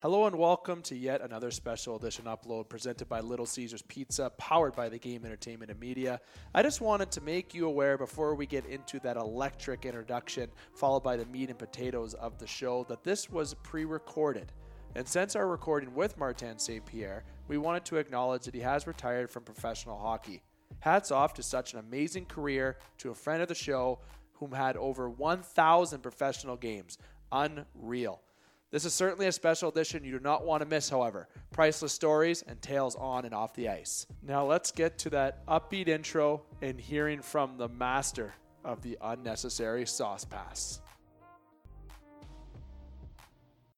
Hello and welcome to yet another special edition upload presented by Little Caesars Pizza, powered by the Game Entertainment and Media. I just wanted to make you aware before we get into that electric introduction, followed by the meat and potatoes of the show, that this was pre recorded. And since our recording with Martin St. Pierre, we wanted to acknowledge that he has retired from professional hockey. Hats off to such an amazing career to a friend of the show whom had over 1,000 professional games. Unreal. This is certainly a special edition you do not want to miss, however. Priceless stories and tales on and off the ice. Now let's get to that upbeat intro and hearing from the master of the unnecessary sauce pass.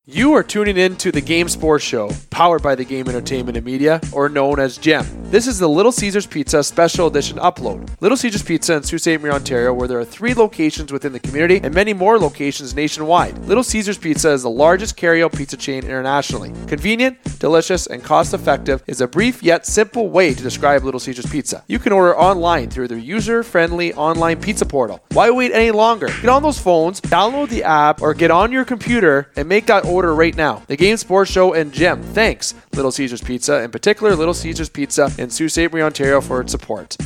You are tuning in to the Game Sports Show, powered by the Game Entertainment and Media, or known as GEM. This is the Little Caesars Pizza Special Edition upload. Little Caesars Pizza in Sault Ste. Marie, Ontario, where there are three locations within the community and many more locations nationwide. Little Caesars Pizza is the largest carry-out pizza chain internationally. Convenient, delicious, and cost-effective is a brief yet simple way to describe Little Caesars Pizza. You can order online through their user-friendly online pizza portal. Why wait any longer? Get on those phones, download the app, or get on your computer and make that order right now. The Game Sports Show and Gem thanks Little Caesars Pizza, in particular Little Caesars Pizza in Sault Ste. Ontario, for its support.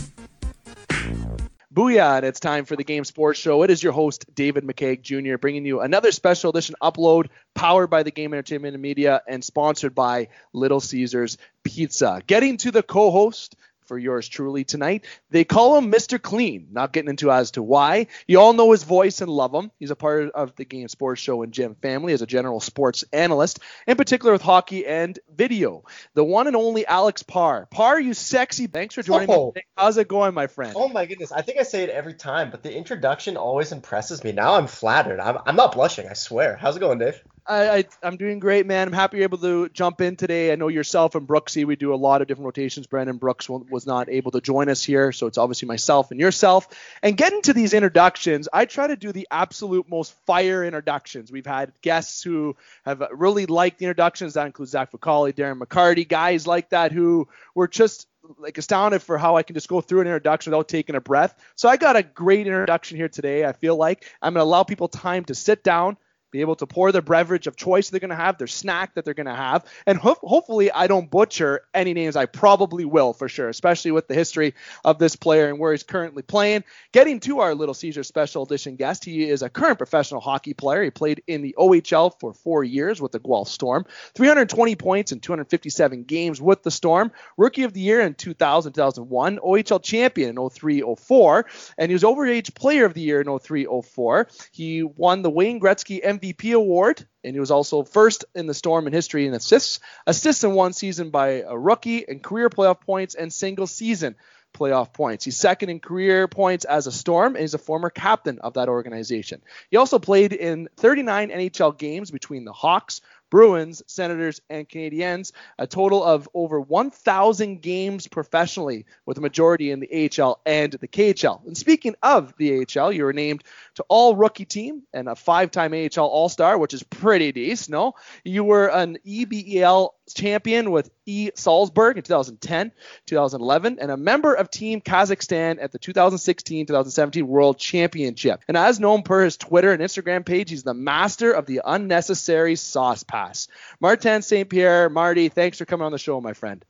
Booyah, and it's time for the Game Sports Show. It is your host, David McCaig Jr., bringing you another special edition upload powered by the Game Entertainment and Media and sponsored by Little Caesars Pizza. Getting to the co host for yours truly tonight. They call him Mr. Clean. Not getting into as to why. You all know his voice and love him. He's a part of the Game Sports Show and Gem family as a general sports analyst, in particular with hockey and video. The one and only Alex Parr. Parr, you sexy. Thanks for joining Oh. me. How's it going, my friend? Oh my goodness. I think I say it every time, but the introduction always impresses me. Now I'm flattered. I'm, I'm not blushing, I swear. How's it going, Dave? I, I, I'm doing great, man. I'm happy you're able to jump in today. I know yourself and Brooksy, we do a lot of different rotations. Brandon Brooks was not able to join us here, so it's obviously myself and yourself. And getting to these introductions, I try to do the absolute most fire introductions. We've had guests who have really liked the introductions. That includes Zach Ficali, Darren McCarty, guys like that who were just like astounded for how I can just go through an introduction without taking a breath. So I got a great introduction here today. I feel like I'm going to allow people time to sit down, be able to pour their beverage of choice they're going to have, their snack that they're going to have, and ho- hopefully I don't butcher any names. I probably will for sure, especially with the history of this player and where he's currently playing. Getting to our Little Caesar Special Edition guest, he is a current professional hockey player. He played in the OHL for four years with the Guelph Storm, 320 points in 257 games with the Storm, Rookie of the Year in 2000 2001, OHL champion in 03 04, and he was Overage Player of the Year in 03 04. He won the Wayne Gretzky MVP award, and he was also first in the Storm in history in assists, assists in one season by a rookie, and career playoff points and single season playoff points. He's second in career points as a Storm, and he's a former captain of that organization. He also played in 39 NHL games between the Hawks, Bruins, Senators, and Canadiens, a total of over 1,000 games professionally, with a majority in the AHL and the KHL. And speaking of the AHL, you were named to all rookie team and a five-time AHL All-Star, which is pretty decent. No, you were an EBEL champion with E Salzburg in 2010, 2011, and a member of Team Kazakhstan at the 2016-2017 World Championship. And as known per his Twitter and Instagram page, he's the master of the unnecessary sauce pass. Martin St. Pierre, Marty, thanks for coming on the show, my friend.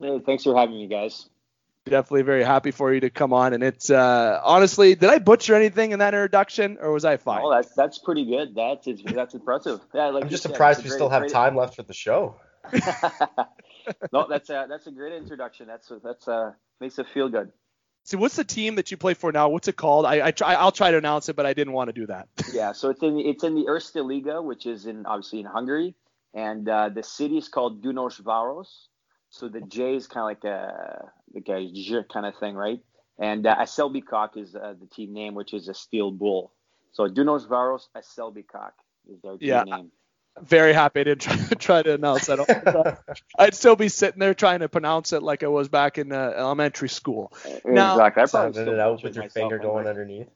Hey, thanks for having me, guys. Definitely very happy for you to come on. And it's uh, honestly, did I butcher anything in that introduction, or was I fine? Oh, that's that's pretty good. That's that's impressive. Yeah, like I'm just surprised we a still have great- time left for the show. no, that's a that's a great introduction. That's that's uh makes it feel good. So, what's the team that you play for now? What's it called? I, I try. I'll try to announce it, but I didn't want to do that. Yeah, so it's in it's in the Erste Liga, which is in obviously in Hungary, and uh, the city is called Dunaújváros. So the J is kind of like a like a J kind of thing, right? And uh, Acélbikák is uh, the team name, which is a steel bull. So Dunaújváros Acélbikák is their team Yeah. name. Very happy I didn't try, try to announce that. I'd still be sitting there trying to pronounce it like I was back in uh, elementary school, Now- exactly. I probably it out with your finger going underneath.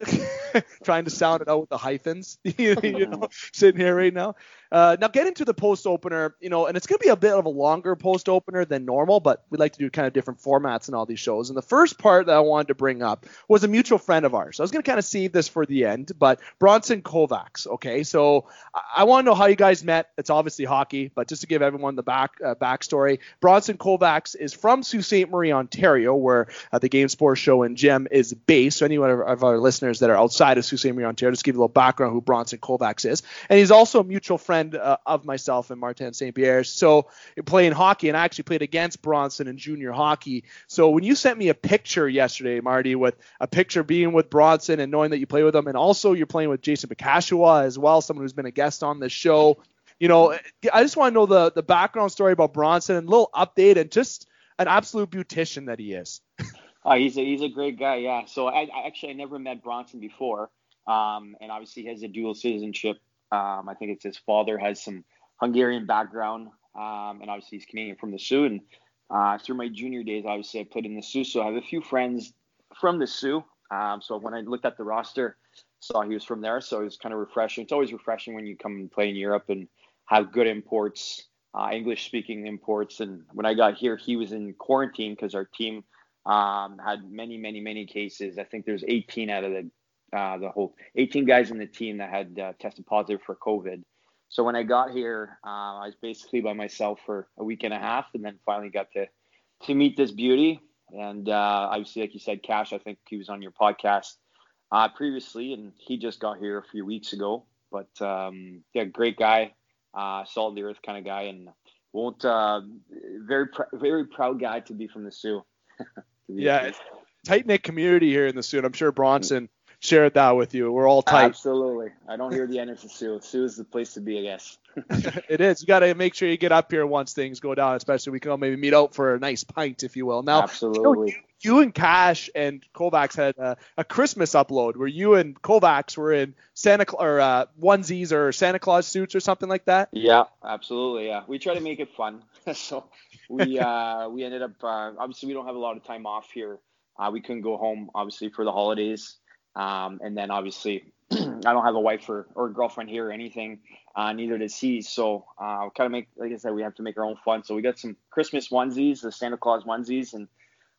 trying to sound it out with the hyphens. you know, sitting here right now. Uh, now get into the post opener, you know, and it's going to be a bit of a longer post opener than normal, but we like to do kind of different formats in all these shows. And the first part that I wanted to bring up was a mutual friend of ours. So I was going to kind of save this for the end, but Bronson Kovacs. Okay, so I, want to know how you guys met. It's obviously hockey, but just to give everyone the back uh, backstory, Bronson Kovacs is from Sault Ste. Marie, Ontario, where uh, the Game Sports Show and Gem is based. So anyone of our listeners that are outside of Sault Ste. Marie, Ontario, just give you a little background who Bronson Kovacs is. And he's also a mutual friend uh, of myself and Martin St. Pierre. So playing hockey, and I actually played against Bronson in junior hockey. So when you sent me a picture yesterday, Marty, with a picture being with Bronson and knowing that you play with him, and also you're playing with Jason Bikashua as well, someone who's been a guest on this show. You know, I just want to know the the background story about Bronson and a little update and just an absolute beautician that he is. Uh, he's a he's a great guy, yeah. So I, I actually I never met Bronson before, um, and obviously he has a dual citizenship. Um, I think it's his father has some Hungarian background, um, and obviously he's Canadian from the Soo. And uh, through my junior days, obviously I played in the Soo, so I have a few friends from the Soo. Um, so when I looked at the roster, saw he was from there, so it was kind of refreshing. It's always refreshing when you come and play in Europe and have good imports, uh, English-speaking imports. And when I got here, he was in quarantine because our team um, had many, many, many cases. I think there's 18 out of the uh, the whole 18 guys in the team that had uh, tested positive for COVID. So when I got here, uh, I was basically by myself for a week and a half, and then finally got to to meet this beauty. And uh, obviously, like you said, Cash, I think he was on your podcast uh, previously, and he just got here a few weeks ago. But um, yeah, great guy, uh, salt the earth kind of guy, and won't very pr- very proud guy to be from the Soo. yeah, tight knit community here in the Soo. I'm sure Bronson shared that with you. We're all tight. Absolutely. I don't hear the end of the Soo. Soo is the place to be, I guess. it is. You got to make sure you get up here once things go down, especially we can all maybe meet out for a nice pint, if you will. Now, absolutely. You, know, you, and Cash and Kovacs had a, a, Christmas upload where you and Kovacs were in Santa or uh, onesies or Santa Claus suits or something like that. Yeah, absolutely. Yeah, we try to make it fun. so we uh, we ended up uh, obviously we don't have a lot of time off here. Uh, we couldn't go home obviously for the holidays. Um, and then obviously, I don't have a wife or, or girlfriend here or anything. Uh, neither does he. So uh, kind of make, like I said, we have to make our own fun. So we got some Christmas onesies, the Santa Claus onesies, and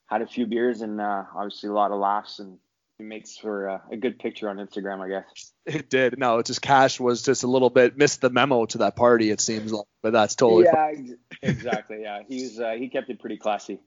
had a few beers and uh, obviously a lot of laughs and it makes for uh, a good picture on Instagram, I guess. It did. No, it just Cash was just a little bit missed the memo to that party. It seems like, but that's totally. Yeah, exactly. Yeah, he was. Uh, he kept it pretty classy.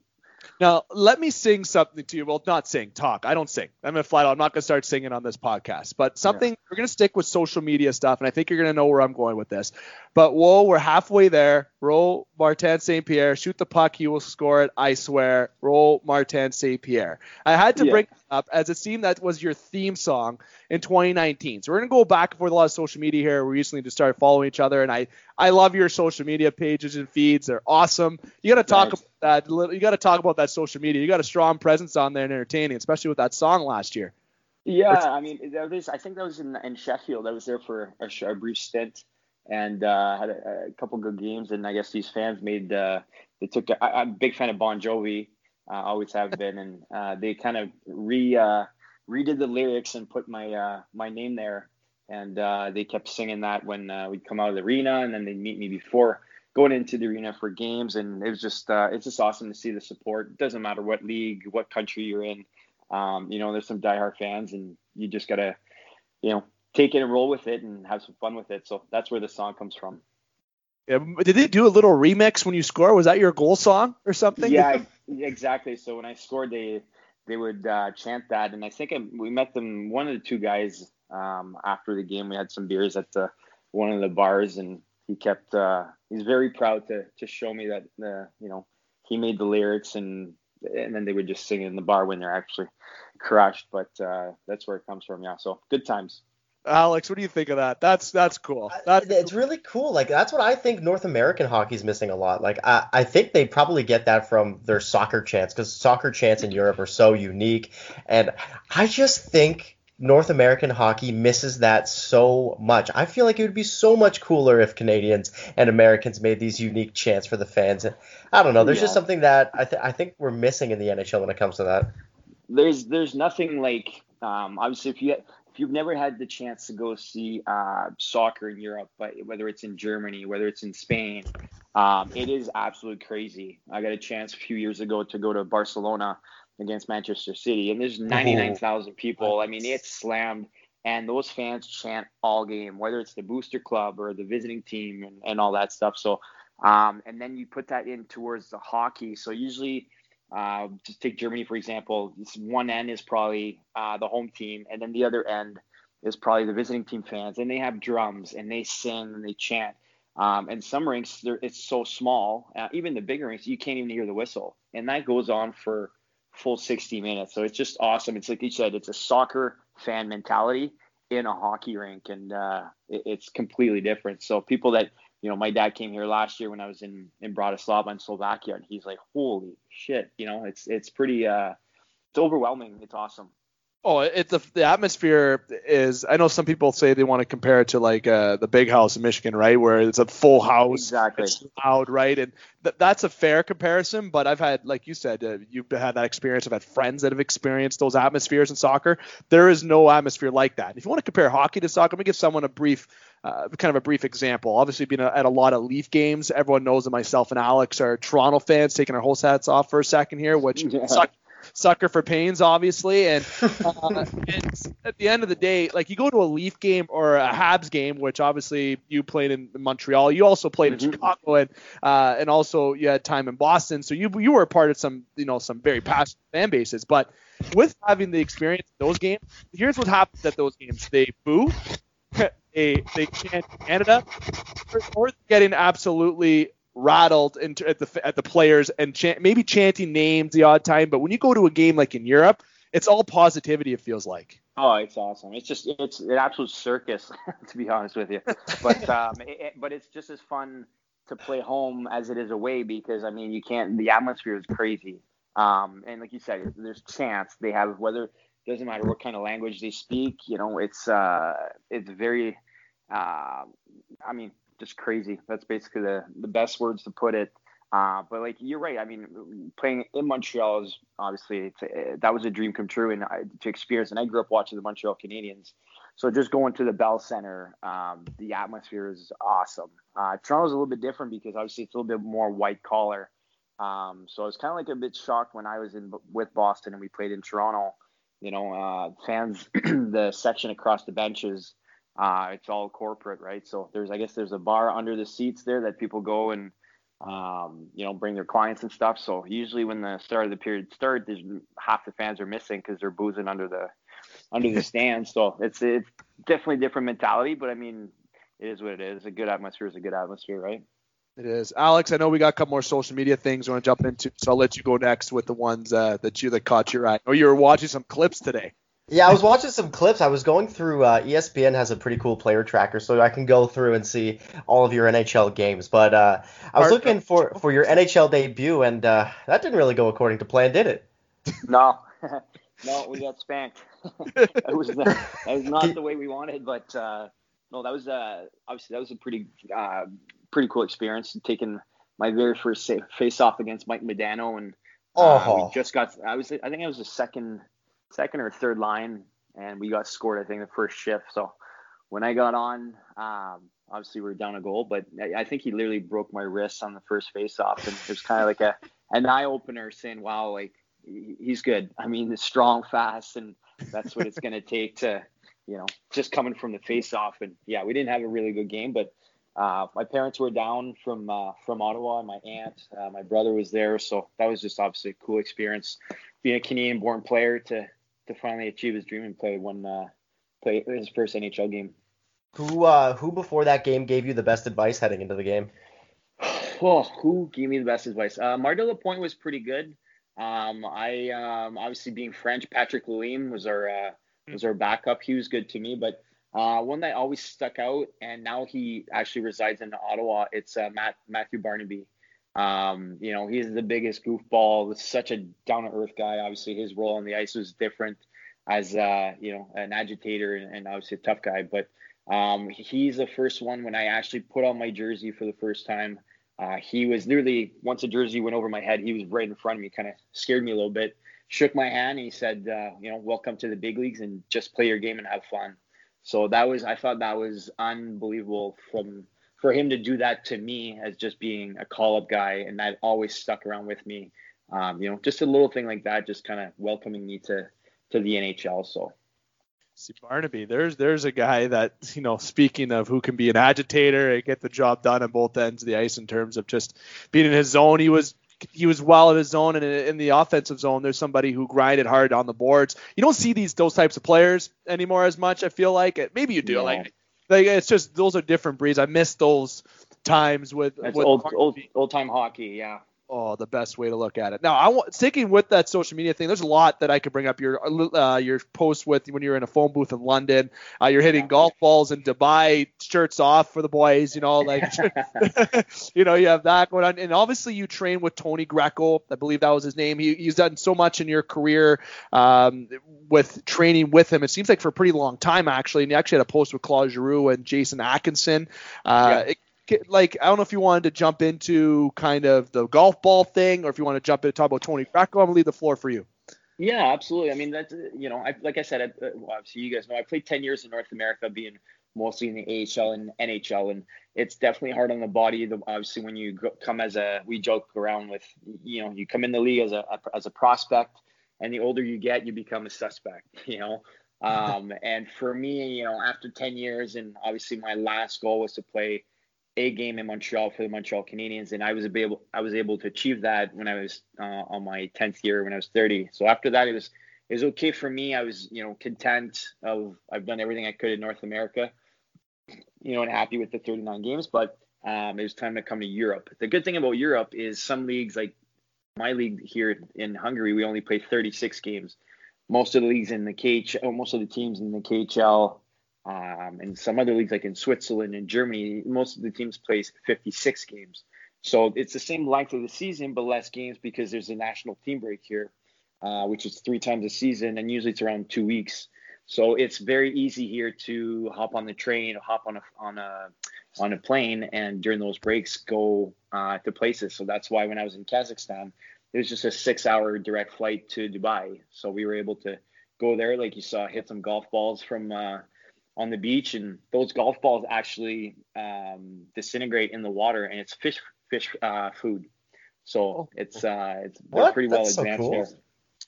Now, let me sing something to you. Well, not sing, talk. I don't sing. I'm going to flat out, I'm not going to start singing on this podcast, but something, yeah. we're going to stick with social media stuff, and I think you're going to know where I'm going with this. But whoa, we're halfway there. Roll Martin St. Pierre. Shoot the puck. You will score it. I swear. Roll Martin St. Pierre. I had to yeah. bring up as it seemed that was your theme song in 2019. So we're going to go back and forth a lot of social media here. We recently just started following each other, and I, I love your social media pages and feeds. They're awesome. You got to talk about that. You got to talk about that social media. You got a strong presence on there and entertaining, especially with that song last year. Yeah, I mean, that was, I think that was in, in Sheffield. I was there for a, a brief stint and uh, had a, a, couple good games. And I guess these fans made uh, they took. I'm a big fan of Bon Jovi, uh, always have been, and uh, they kind of re uh, redid the lyrics and put my uh, my name there. And they kept singing that when we'd come out of the arena, and then they'd meet me before going into the arena for games. And it was just it's just awesome to see the support. It doesn't matter what league, what country you're in. Um, you know, there's some diehard fans, and you just gotta, you know, take it and roll with it and have some fun with it. So that's where the song comes from. Yeah, did they do a little remix when you score? Was that your goal song or something? Yeah, exactly. So when I scored, they they would uh, chant that, and I think I, we met them. One of the two guys um, after the game, we had some beers at the, one of the bars, and he kept. Uh, he's very proud to to show me that uh, you know he made the lyrics, and and then they would just sing in the bar when they're actually crushed. But uh, that's where it comes from. Yeah, so good times. Alex, what do you think of that? That's that's cool. That's it's really cool. Like that's what I think North American hockey is missing a lot. Like I, I think they probably get that from their soccer chants because soccer chants in Europe are so unique, and I just think North American hockey misses that so much. I feel like it would be so much cooler if Canadians and Americans made these unique chants for the fans. And I don't know. There's yeah. just something that I, th- I think we're missing in the NHL when it comes to that. There's there's nothing like um, obviously if you if you've never had the chance to go see uh, soccer in Europe, but whether it's in Germany, whether it's in Spain, um, it is absolutely crazy. I got a chance a few years ago to go to Barcelona against Manchester City, and there's 99,000 people. I mean, it's slammed, and those fans chant all game, whether it's the booster club or the visiting team and, and all that stuff. So, um, and then you put that in towards the hockey. So usually, uh, just take Germany for example. This one end is probably uh, the home team, and then the other end is probably the visiting team fans, and they have drums and they sing and they chant. Um, and some rinks, it's so small, uh, even the bigger rinks, you can't even hear the whistle, and that goes on for full 60 minutes. So it's just awesome. It's like you said, it's a soccer fan mentality in a hockey rink, and uh, it, it's completely different. So people that you know, my dad came here last year when I was in in Bratislava in Slovakia, and he's like, "Holy shit!" You know, it's it's pretty uh, it's overwhelming. It's awesome. Oh, it's a, the atmosphere is. I know some people say they want to compare it to like uh, the big house in Michigan, right, where it's a full house, exactly, it's loud, right, and th- that's a fair comparison. But I've had, like you said, uh, you've had that experience. I've had friends that have experienced those atmospheres in soccer. There is no atmosphere like that. If you want to compare hockey to soccer, let me give someone a brief, uh, kind of a brief example. Obviously, being at a lot of Leaf games, everyone knows that myself and Alex are Toronto fans. Taking our host hats off for a second here, which yeah sucker for pains, obviously. And, uh, and at the end of the day, like you go to a Leaf game or a Habs game, which obviously you played in Montreal. You also played mm-hmm. in Chicago, and uh, and also you had time in Boston. So you you were a part of some you know some very passionate fan bases. But with having the experience in those games, here's what happens at those games: they boo. they they chant Canada, or, or getting absolutely rattled into, at the at the players and chant, maybe chanting names the odd time. But when you go to a game like in Europe, it's all positivity. It feels like. Oh, it's awesome. It's just it's an absolute circus, to be honest with you. But um, it, it, but it's just as fun to play home as it is away because I mean you can't. The atmosphere is crazy. Um, and like you said, there's chance they have whether doesn't matter what kind of language they speak. You know, it's uh, it's very. Uh, I mean, just crazy. That's basically the, the best words to put it. Uh, but like you're right. I mean, playing in Montreal is obviously a, that was a dream come true and I, to experience. And I grew up watching the Montreal Canadiens, so just going to the Bell Center, um, the atmosphere is awesome. Uh, Toronto's a little bit different because obviously it's a little bit more white collar. Um, so I was kind of like a bit shocked when I was in with Boston and we played in Toronto. You know, uh, fans, the section across the benches uh, it's all corporate, right? So there's, I guess, there's a bar under the seats there that people go and, um, you know, bring their clients and stuff. So usually when the start of the period starts, there's half the fans are missing because they're boozing under the under the stands. So it's it's definitely different mentality, but I mean, it is what it is. A good atmosphere is a good atmosphere, right? It is. Alex, I know we got a couple more social media things we want to jump into, so I'll let you go next with the ones uh, that you that caught your eye. Oh, you were watching some clips today. Yeah, I was watching some clips. I was going through uh, ESPN has a pretty cool player tracker, so I can go through and see all of your NHL games. But uh, I was looking for for your NHL debut, and uh, that didn't really go according to plan, did it? No, no, we got spanked. that was that was not the way we wanted, but uh, no, that was uh, obviously that was a pretty uh, pretty cool experience. Taking my very first face off against Mike Modano, and oh. we just got. I was I think I was the second second or third line, and we got scored. I think the first shift. So when I got on, um, obviously we were down a goal, but I, I, think he literally broke my wrist on the first face-off, and it was kind of like a an eye opener, saying, "Wow, like he's good. I mean, he's strong, fast, and that's what it's going to take to, you know, just coming from the face-off." And yeah, we didn't have a really good game, but. Uh, my parents were down from uh, from Ottawa, and my aunt, uh, my brother was there, so that was just obviously a cool experience. Being a Canadian-born player to to finally achieve his dream and play one uh, play his first NHL game. Who uh, who before that game gave you the best advice heading into the game? Well, who gave me the best advice? Uh, Martin Lapointe was pretty good. Um, I um, obviously being French, Patrick Lalime was our uh, was our backup. He was good to me, but uh, one that always stuck out, and now he actually resides in Ottawa. It's uh, Matt Matthew Barnaby. Um, you know, he's the biggest goofball. Such a down to earth guy. Obviously, his role on the ice was different as uh, you know an agitator and, and obviously a tough guy. But um, he's the first one when I actually put on my jersey for the first time. Uh, he was literally once a jersey went over my head, he was right in front of me, kind of scared me a little bit. shook my hand. And he said, uh, you know, welcome to the big leagues and just play your game and have fun. So that was I thought that was unbelievable from for him to do that to me as just being a call up guy, and that always stuck around with me. Um, you know, just a little thing like that, just kind of welcoming me to to the NHL. So. See Barnaby, there's there's a guy that you know. Speaking of who can be an agitator and get the job done on both ends of the ice in terms of just being in his zone, he was he was well in his zone and in the offensive zone. There's somebody who grinded hard on the boards. You don't see these those types of players anymore as much. I feel like maybe you do. No. Like like it's just those are different breeds. I miss those times with, with old old old time hockey. Yeah oh, the best way to look at it. Now, I want sticking with that social media thing. There's a lot that I could bring up. Your uh, your post with when you're in a phone booth in London. Uh, you're hitting golf balls in Dubai, shirts off for the boys. You know, like you know, you have that going on, and obviously you train with Tony Greco. I believe that was his name. He, he's done so much in your career um, with training with him. It seems like for a pretty long time actually. And you actually had a post with Claude Giroux and Jason Atkinson. Uh, yeah. it, like I don't know if you wanted to jump into kind of the golf ball thing, or if you want to jump in and talk about Tony Greco. I'm gonna leave the floor for you. Yeah, absolutely. I mean, that's you know, I, like I said, I, well, obviously you guys know I played 10 years in North America, being mostly in the AHL and NHL, and it's definitely hard on the body. The, obviously, when you go, come as a, we joke around with, you know, you come in the league as a as a prospect, and the older you get, you become a suspect. You know, um, and for me, you know, after 10 years, and obviously my last goal was to play a game in Montreal for the Montreal Canadiens, and I was able I was able to achieve that when I was uh, on my 10th year when I was 30. So after that, it was it was okay for me. I was you know content of I've done everything I could in North America, you know, and happy with the 39 games. But um, it was time to come to Europe. The good thing about Europe is some leagues like my league here in Hungary, we only play 36 games. Most of the leagues in the KHL, most of the teams in the KHL um, and some other leagues like in Switzerland and Germany, most of the teams play 56 games. So it's the same length of the season, but less games because there's a national team break here, uh, which is three times a season, and usually it's around two weeks. So it's very easy here to hop on the train, or hop on a on a on a plane, and during those breaks go uh, to places. So that's why when I was in Kazakhstan, it was just a six-hour direct flight to Dubai. So we were able to go there, like you saw, hit some golf balls from. Uh, on the beach, and those golf balls actually um, disintegrate in the water, and it's fish fish uh, food. So oh. it's uh, it's pretty well That's advanced so cool.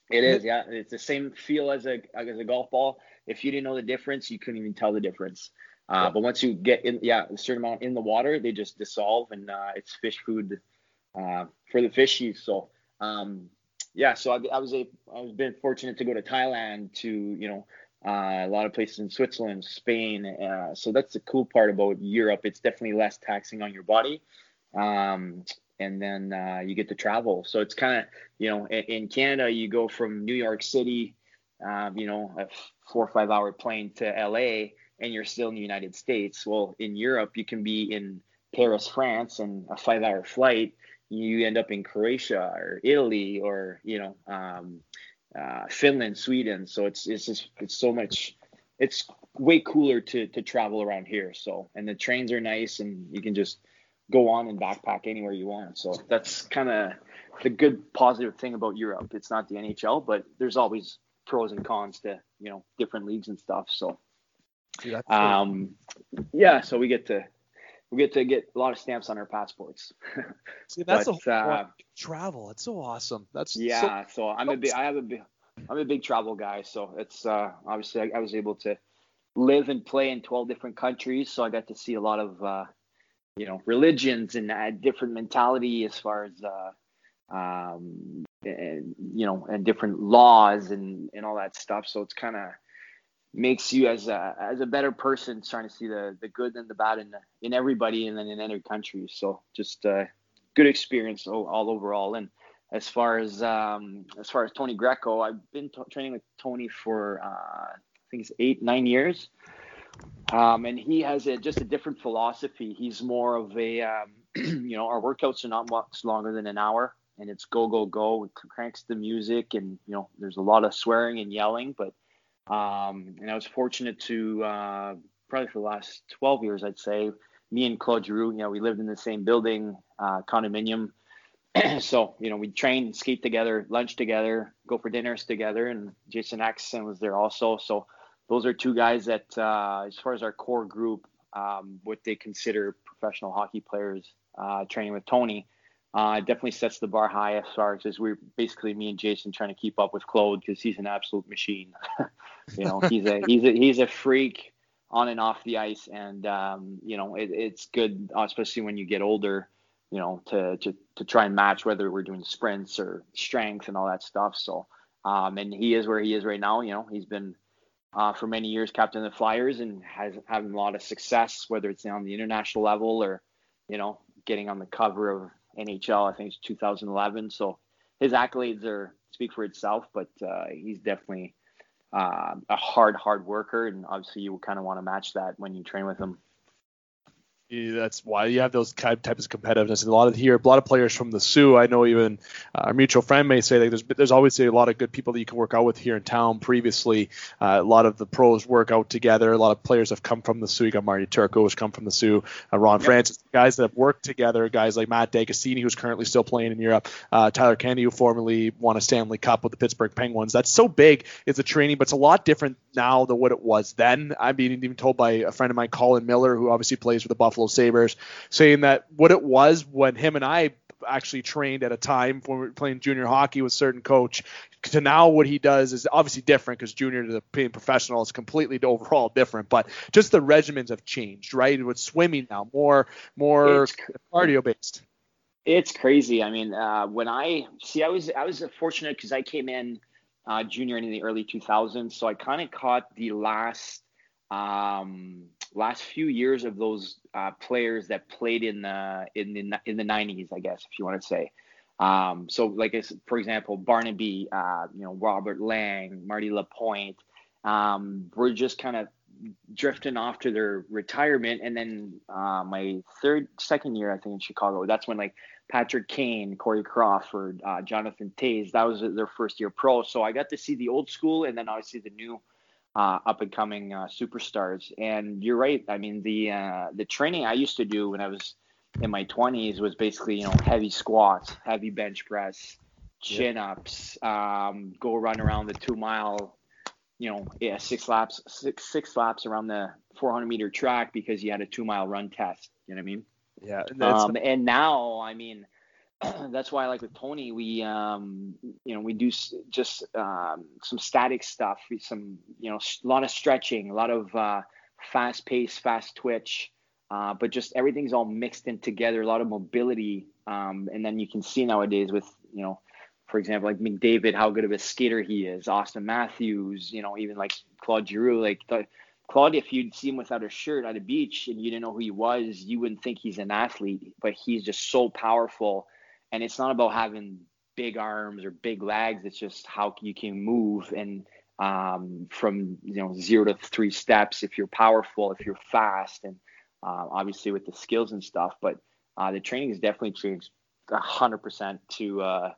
It is, yeah. It's the same feel as a as a golf ball. If you didn't know the difference, you couldn't even tell the difference. Uh, but once you get in, yeah, a certain amount in the water, they just dissolve, and uh, it's fish food uh, for the fishies. So, um, yeah, so I, I was a I was been fortunate to go to Thailand to you know uh, a lot of places in Switzerland, Spain. Uh, so that's the cool part about Europe. It's definitely less taxing on your body. Um, and then uh, you get to travel. So it's kind of, you know, in, in, Canada, you go from New York City, um, you know, a four or five hour plane to LA, and you're still in the United States. Well, in Europe, you can be in Paris, France, and a five hour flight. You end up in Croatia or Italy or, you know, um, uh, Finland, Sweden. So it's it's just it's so much. It's way cooler to to travel around here. So and the trains are nice, and you can just go on and backpack anywhere you want. So that's kind of the good positive thing about Europe. It's not the NHL, but there's always pros and cons to you know different leagues and stuff. So um, yeah, so we get to we get to get a lot of stamps on our passports. See, that's but, a uh, travel. It's so awesome. That's yeah. So, so I'm a big. I have a big. I'm a big travel guy. So it's uh, obviously I, I, was able to live and play in 12 different countries. So I got to see a lot of uh, you know religions and uh, different mentality as far as uh, um, and, you know and different laws and and all that stuff. So it's kind of makes you as a as a better person trying to see the the good and the bad in in everybody and then in other country. So just a uh, good experience all, all overall. And as far as um as far as tony greco i've been t- training with tony for uh i think it's eight nine years. Um and he has a just a different philosophy. He's more of a um, you know our workouts are not much longer than an hour and it's go go go. It cranks the music and you know there's a lot of swearing and yelling but um, and I was fortunate to uh, probably for the last 12 years, I'd say, me and Claude Giroux, you know, we lived in the same building, uh, condominium so you know we train, skate together, lunch together, go for dinners together, and Jason Akeson was there also. So those are two guys that, uh, as far as our core group, um, what they consider professional hockey players, uh, training with Tony, uh, definitely sets the bar high as far as we're basically me and Jason trying to keep up with Claude because he's an absolute machine. you know, he's a he's a he's a freak on and off the ice, and um, you know it, it's good, especially when you get older. You know, to, to to try and match whether we're doing sprints or strength and all that stuff. So, um, and he is where he is right now. You know, he's been uh, for many years captain of the Flyers and has having a lot of success, whether it's on the international level or you know getting on the cover of NHL. I think it's 2011. So his accolades are speak for itself, but uh, he's definitely uh, a hard, hard worker, and obviously you kind of want to match that when you train with him that's why you have those types of competitiveness. And a lot of here, a lot of players from the Soo. I know even uh, our mutual friend may say that there's there's always a lot of good people that you can work out with here in town. Previously, uh, a lot of the pros work out together. A lot of players have come from the Soo. You got Marty Turco has come from the Soo. Uh, Ron yep. Francis, guys that have worked together. Guys like Matt D'Agostini, who's currently still playing in Europe. Uh, Tyler Kennedy, who formerly won a Stanley Cup with the Pittsburgh Penguins. That's so big. It's a training, but it's a lot different now than what it was then. I'm being even told by a friend of mine, Colin Miller, who obviously plays with the Buffalo Sabres, saying that what it was when him and I actually trained at a time when we were playing junior hockey with certain coach to now what he does is obviously different because junior to the being professional is completely overall different but just the regimens have changed right with swimming now more more it's, cardio based it's crazy i mean uh, when i see i was i was fortunate because i came in uh, junior in the early 2000s. So I kind of caught the last um, last few years of those uh, players that played in the in the in the 90s, I guess, if you want to say. Um, so, like, for example, Barnaby, uh, you know, Robert Lang, Marty Lapointe, um, we're just kind of drifting off to their retirement. And then uh, my third, second year, I think in Chicago, that's when like Patrick Kane, Corey Crawford, uh, Jonathan Toews. That was their first year pro. So I got to see the old school and then obviously the new uh, up and coming uh, superstars. And you're right. I mean, the uh, the training I used to do when I was in my 20s was basically you know heavy squats, heavy bench press, chin ups, um, go run around the two mile, you know, yeah, six laps, six six laps around the 400 meter track because you had a two mile run test. You know what I mean? Yeah. Um, and now, I mean, that's why, I like with Tony, we, um, you know, we do just um, some static stuff, some, you know, a lot of stretching, a lot of uh, fast pace, fast twitch, uh, but just everything's all mixed in together, a lot of mobility. Um, and then you can see nowadays with, you know, for example, like McDavid, how good of a skater he is, Auston Matthews, you know, even like Claude Giroux, like Claude, if you'd see him without a shirt at a beach and you didn't know who he was, you wouldn't think he's an athlete, but he's just so powerful. And it's not about having big arms or big legs. It's just how you can move and um, from you know zero to three steps if you're powerful, if you're fast, and uh, obviously with the skills and stuff. But uh, the training has definitely changed hundred percent to uh,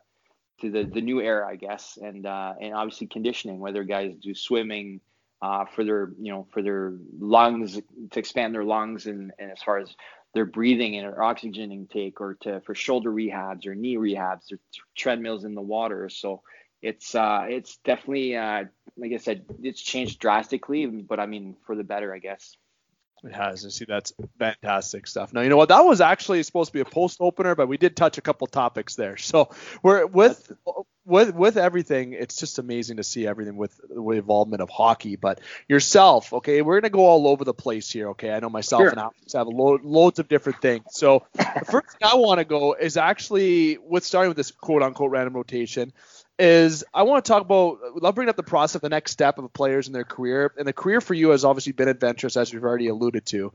to the the new era, I guess, and uh, and obviously conditioning, whether guys do swimming uh, for their you know for their lungs to expand their lungs and, and as far as their breathing and their oxygen intake or to for shoulder rehabs or knee rehabs or treadmills in the water. So it's uh it's definitely uh like i said it's changed drastically but i mean for the better i guess it has. I see that's fantastic stuff. Now you know what that was actually supposed to be a post opener, but we did touch a couple topics there. So we're with with with everything. It's just amazing to see everything with the involvement of hockey. But yourself, okay, we're gonna go all over the place here. Okay, I know myself sure. and Alex have lo- loads of different things. So the first thing I want to go is actually with starting with this quote unquote random rotation is I want to talk about. Love bringing up the process, the next step of players in their career, and the career for you has obviously been adventurous, as we've already alluded to,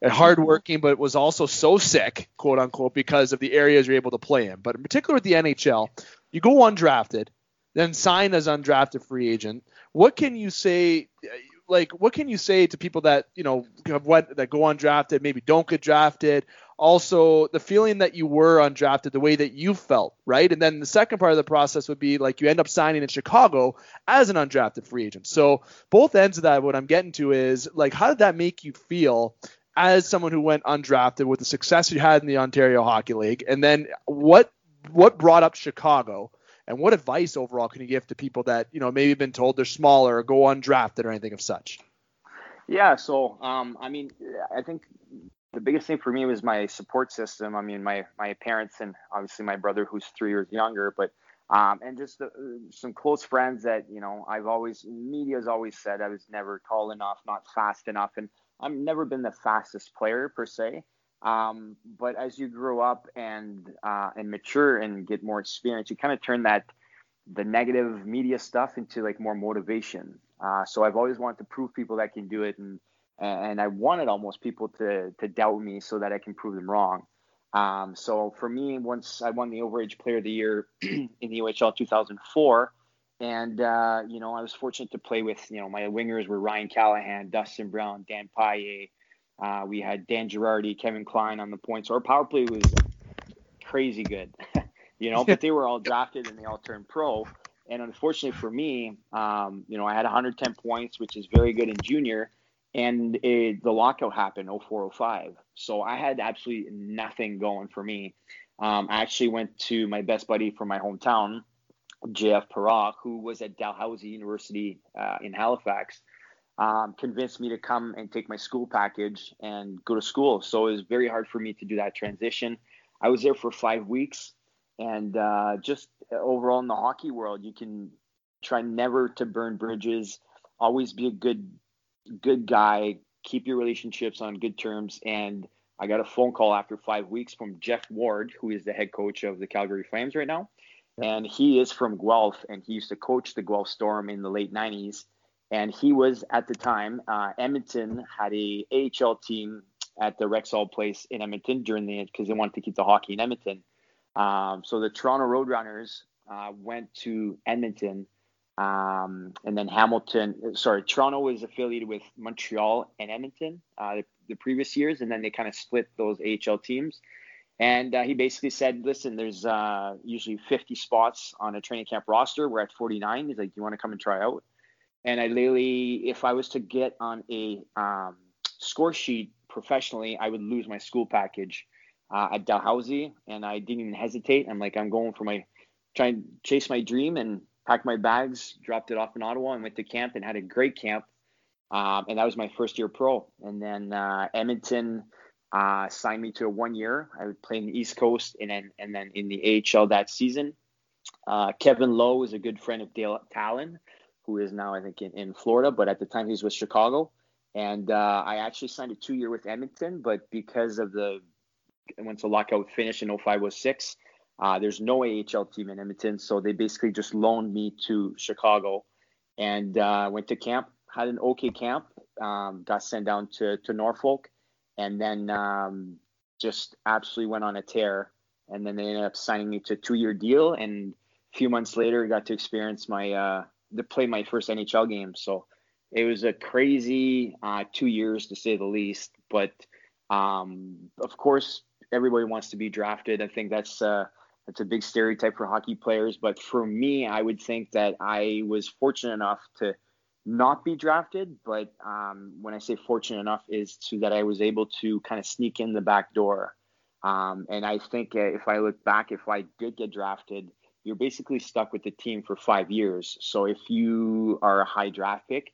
and mm-hmm. hardworking, but was also so sick, quote unquote, because of the areas you're able to play in. But in particular with the NHL, you go undrafted, then sign as undrafted free agent. What can you say? Like, what can you say to people that you know have went that go undrafted, maybe don't get drafted? Also the feeling that you were undrafted, the way that you felt, right? And then the second part of the process would be like you end up signing in Chicago as an undrafted free agent. So both ends of that, what I'm getting to is like, how did that make you feel as someone who went undrafted with the success you had in the Ontario Hockey League? And then what what brought up Chicago, and what advice overall can you give to people that you know maybe been told they're smaller or go undrafted or anything of such? Yeah, so um, I mean, I think the biggest thing for me was my support system. I mean, my my parents and obviously my brother who's three years younger, but um, and just the, some close friends that you know I've always media's always said I was never tall enough, not fast enough, and I've never been the fastest player per se. Um, but as you grow up and uh, and mature and get more experience, you kind of turn that the negative media stuff into like more motivation. Uh, so I've always wanted to prove people that can do it, and and I wanted almost people to to doubt me so that I can prove them wrong. Um, so for me, once I won the Overage Player of the Year in the OHL 2004, and uh, you know I was fortunate to play with you know my wingers were Ryan Callahan, Dustin Brown, Dan Paille. Uh, we had Dan Girardi, Kevin Klein on the points. So our power play was crazy good, you know. but they were all drafted and they all turned pro. And unfortunately for me, um, you know, I had 110 points, which is very good in junior and it, the lockout happened 0405 so i had absolutely nothing going for me. Um, i actually went to my best buddy from my hometown jf Parak, who was at dalhousie university uh, in halifax um, convinced me to come and take my school package and go to school. So it was very hard for me to do that transition. I was there for five weeks and uh, just overall in the hockey world you can try never to burn bridges always be a good good guy, keep your relationships on good terms. And I got a phone call after five weeks from Geoff Ward, who is the head coach of the Calgary Flames right now. And he is from Guelph, and he used to coach the Guelph Storm in the late 90s. And he was at the time, uh, Edmonton had a AHL team at the Rexall place in Edmonton during the because they wanted to keep the hockey in Edmonton. Um, so the Toronto Roadrunners uh, went to Edmonton um, and then Hamilton, sorry, Toronto was affiliated with Montreal and Edmonton uh, the, the, previous years, and then they kind of split those AHL teams. And uh, he basically said, "Listen, there's uh, usually 50 spots on a training camp roster. We're at 49. He's like, you want to come and try out?" And I literally, if I was to get on a um, score sheet professionally, I would lose my school package uh, at Dalhousie, and I didn't even hesitate. I'm like, I'm going for my trying to chase my dream and packed my bags, dropped it off in Ottawa, and went to camp and had a great camp. Um, and that was my first year pro. And then uh, Edmonton uh, signed me to a one year. I would play in the East Coast and then and then in the AHL that season. Uh, Kevin Lowe is a good friend of Dale Tallon, who is now I think in, in Florida, but at the time he was with Chicago. And uh, I actually signed a two year with Edmonton, but because of the once the lockout finished in 0506, uh, there's no AHL team in Edmonton, so they basically just loaned me to Chicago, and uh, went to camp. Had an okay camp. Um, got sent down to to Norfolk, and then um, just absolutely went on a tear. And then they ended up signing me to a two-year deal, and a few months later, got to experience my uh, to play my first NHL game. So it was a crazy uh, two years to say the least. But um, of course, everybody wants to be drafted. I think that's uh, that's a big stereotype for hockey players. But for me, I would think that I was fortunate enough to not be drafted. But um, when I say fortunate enough, is to that I was able to kind of sneak in the back door. Um, and I think uh, if I look back, if I did get drafted, you're basically stuck with the team for five years. So if you are a high draft pick,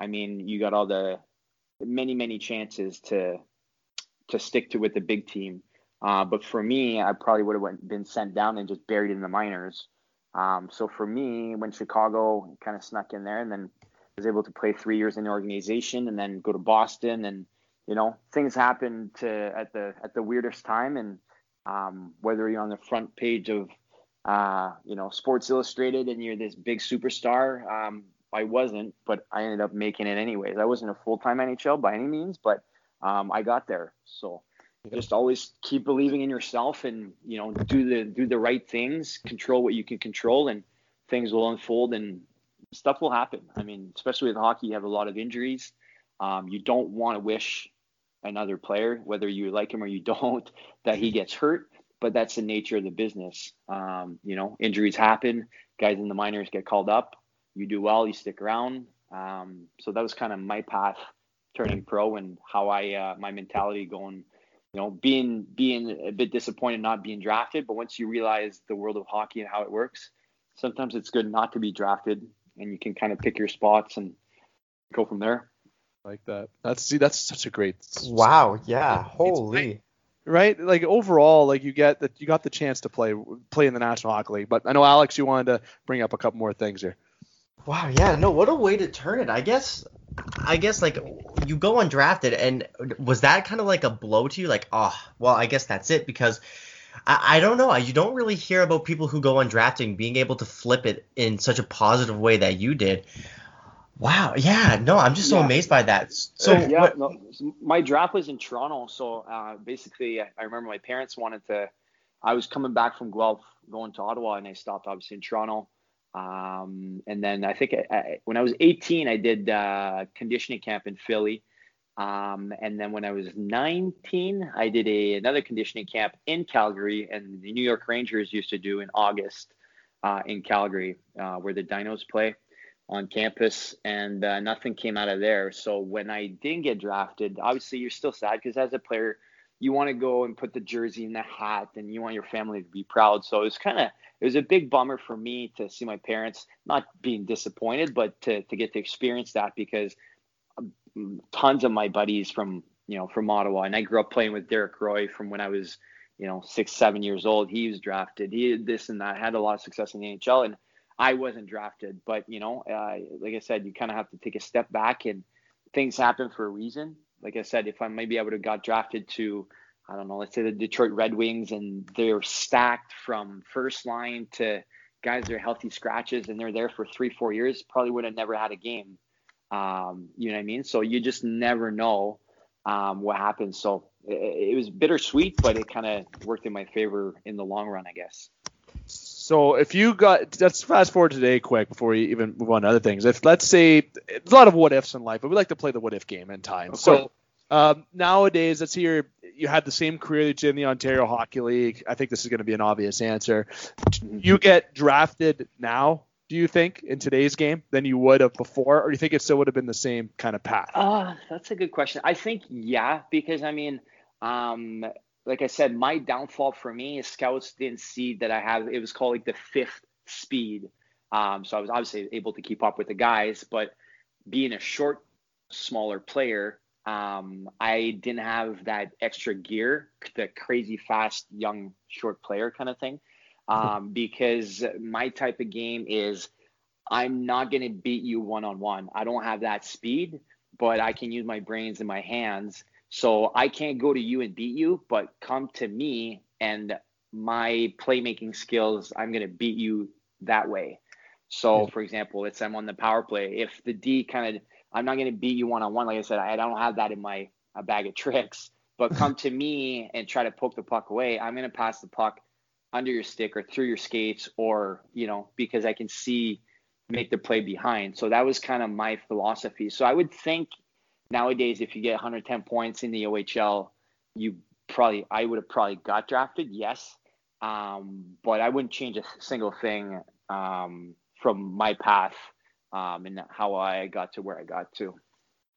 I mean, you got all the many, many chances to to stick to with the big team. Uh, but for me, I probably would have been sent down and just buried in the minors. Um, so for me, when Chicago kind of snuck in there, and then was able to play three years in the organization, and then go to Boston, and you know things happen to at the at the weirdest time, and um, whether you're on the front page of uh, you know Sports Illustrated and you're this big superstar, um, I wasn't, but I ended up making it anyways. I wasn't a full time NHL by any means, but um, I got there. So just always keep believing in yourself and you know do the do the right things control what you can control and things will unfold and stuff will happen. I mean especially with hockey you have a lot of injuries. Um, you don't want to wish another player whether you like him or you don't that he gets hurt but that's the nature of the business. Um, you know injuries happen guys in the minors get called up you do well you stick around. Um, so that was kind of my path turning pro and how i uh, my mentality going you know, being being a bit disappointed not being drafted. But once you realize the world of hockey and how it works, sometimes it's good not to be drafted, and you can kind of pick your spots and go from there. Like that. That's see, that's such a great. Wow. Yeah. Holy. Right, like overall, like you get that you got the chance to play play in the National Hockey League. But I know Alex, you wanted to bring up a couple more things here. Wow, yeah, no, what a way to turn it. I guess I guess like you go undrafted and was that kind of like a blow to you like, oh, well, I guess that's it because I, I don't know. You don't really hear about people who go undrafted being able to flip it in such a positive way that you did. Wow. Yeah. No, I'm just so yeah. amazed by that. So yeah, what, no, my draft was in Toronto. So uh, basically, I remember my parents wanted to. I was coming back from Guelph, going to Ottawa, and I stopped obviously in Toronto. Um, and then I think I, I, when I was 18, I did uh, conditioning camp in Philly. Um, and then when I was 19, I did a another conditioning camp in Calgary, and the New York Rangers used to do in August uh, in Calgary, uh, where the Dinos play on campus, and uh, nothing came out of there. So when I didn't get drafted, obviously you're still sad because as a player, you want to go and put the jersey in the hat, and you want your family to be proud. So it was kind of it was a big bummer for me to see my parents not being disappointed, but to to get to experience that because um, tons of my buddies from you know from Ottawa, and I grew up playing with Derek Roy from when I was you know six seven years old. He was drafted. He did this and that. Had a lot of success in the NHL, and I wasn't drafted, but you know, uh, like I said, you kind of have to take a step back and things happen for a reason. Like I said, if I maybe I would have got drafted to, I don't know, let's say the Detroit Red Wings and they're stacked from first line to guys that are healthy scratches and they're there for three, four years, probably would have never had a game. Um, you know what I mean? So you just never know um, what happens. So it, it was bittersweet, but it kind of worked in my favor in the long run, I guess. So if you got let's fast forward today quick before we even move on to other things. If let's say it's a lot of what ifs in life, but we like to play the what if game in time. So um, nowadays, let's hear you had the same career that you did in the Ontario Hockey League. I think this is going to be an obvious answer. You get drafted now, do you think, in today's game than you would have before, or do you think it still would have been the same kind of path? Uh, that's a good question. I think yeah, because I mean, um, like I said, my downfall for me is scouts didn't see that I have. It was called like the fifth speed. Um, so I was obviously able to keep up with the guys, but being a short, smaller player, um, I didn't have that extra gear, the crazy fast, young, short player kind of thing. Um, because my type of game is I'm not going to beat you one on one. I don't have that speed, but I can use my brains and my hands so I can't go to you and beat you, but come to me and my playmaking skills, I'm going to beat you that way. So, for example, let's say I'm on the power play. If the D kind of, I'm not going to beat you one on one. Like I said, I, don't have that in my a bag of tricks. But come to me and try to poke the puck away. I'm going to pass the puck under your stick or through your skates, or you know, because I can see make the play behind. So that was kind of my philosophy. So I would think nowadays, if you get 110 points in the OHL, you probably I would have probably got drafted, yes, um, but I wouldn't change a single thing um, from my path um, and how I got to where I got to.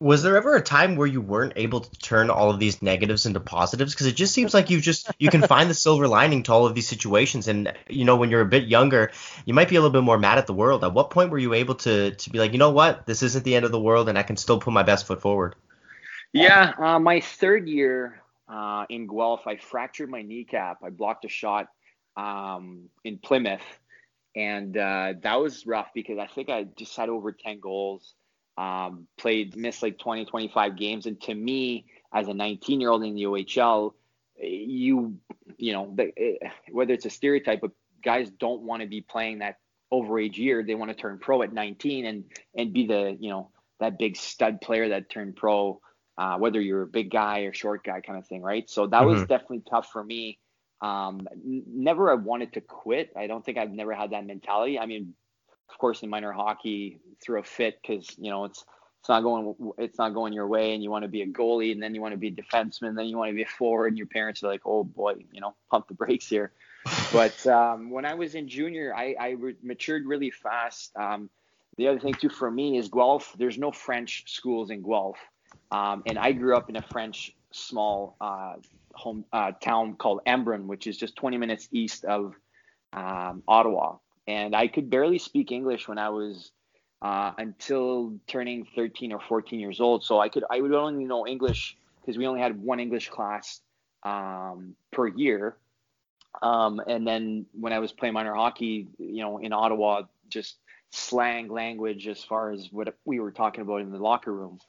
Was there ever a time where you weren't able to turn all of these negatives into positives? Because it just seems like you just you can find the silver lining to all of these situations. And you know, when you're a bit younger, you might be a little bit more mad at the world. At what point were you able to to be like, you know what, this isn't the end of the world, and I can still put my best foot forward? Yeah, uh, my third year uh, in Guelph, I fractured my kneecap. I blocked a shot um, in Plymouth, and uh, that was rough because I think I just had over 10 goals um, played, missed like 20, 25 games. And to me, as a 19 year old in the OHL, you, you know, the, eh, whether it's a stereotype, but guys don't want to be playing that overage year. They want to turn pro at 19 and, and be the, you know, that big stud player that turned pro, uh, whether you're a big guy or short guy kind of thing. Right. So that mm-hmm. was definitely tough for me. Um, never I wanted to quit. I don't think I've never had that mentality. I mean, of course, in minor hockey, through a fit because you know it's it's not going it's not going your way, and you want to be a goalie, and then you want to be a defenseman, and then you want to be a forward, and your parents are like, oh boy, you know, pump the brakes here. but um, when I was in junior, I, I re- matured really fast. Um, the other thing too for me is Guelph. There's no French schools in Guelph, um, and I grew up in a French small uh, home uh, town called Embrun, which is just 20 minutes east of um, Ottawa. And I could barely speak English when I was uh, until turning 13 or 14 years old. So I could I would only know English because we only had one English class um, per year. Um, and then when I was playing minor hockey, you know, in Ottawa, just slang language as far as what we were talking about in the locker room.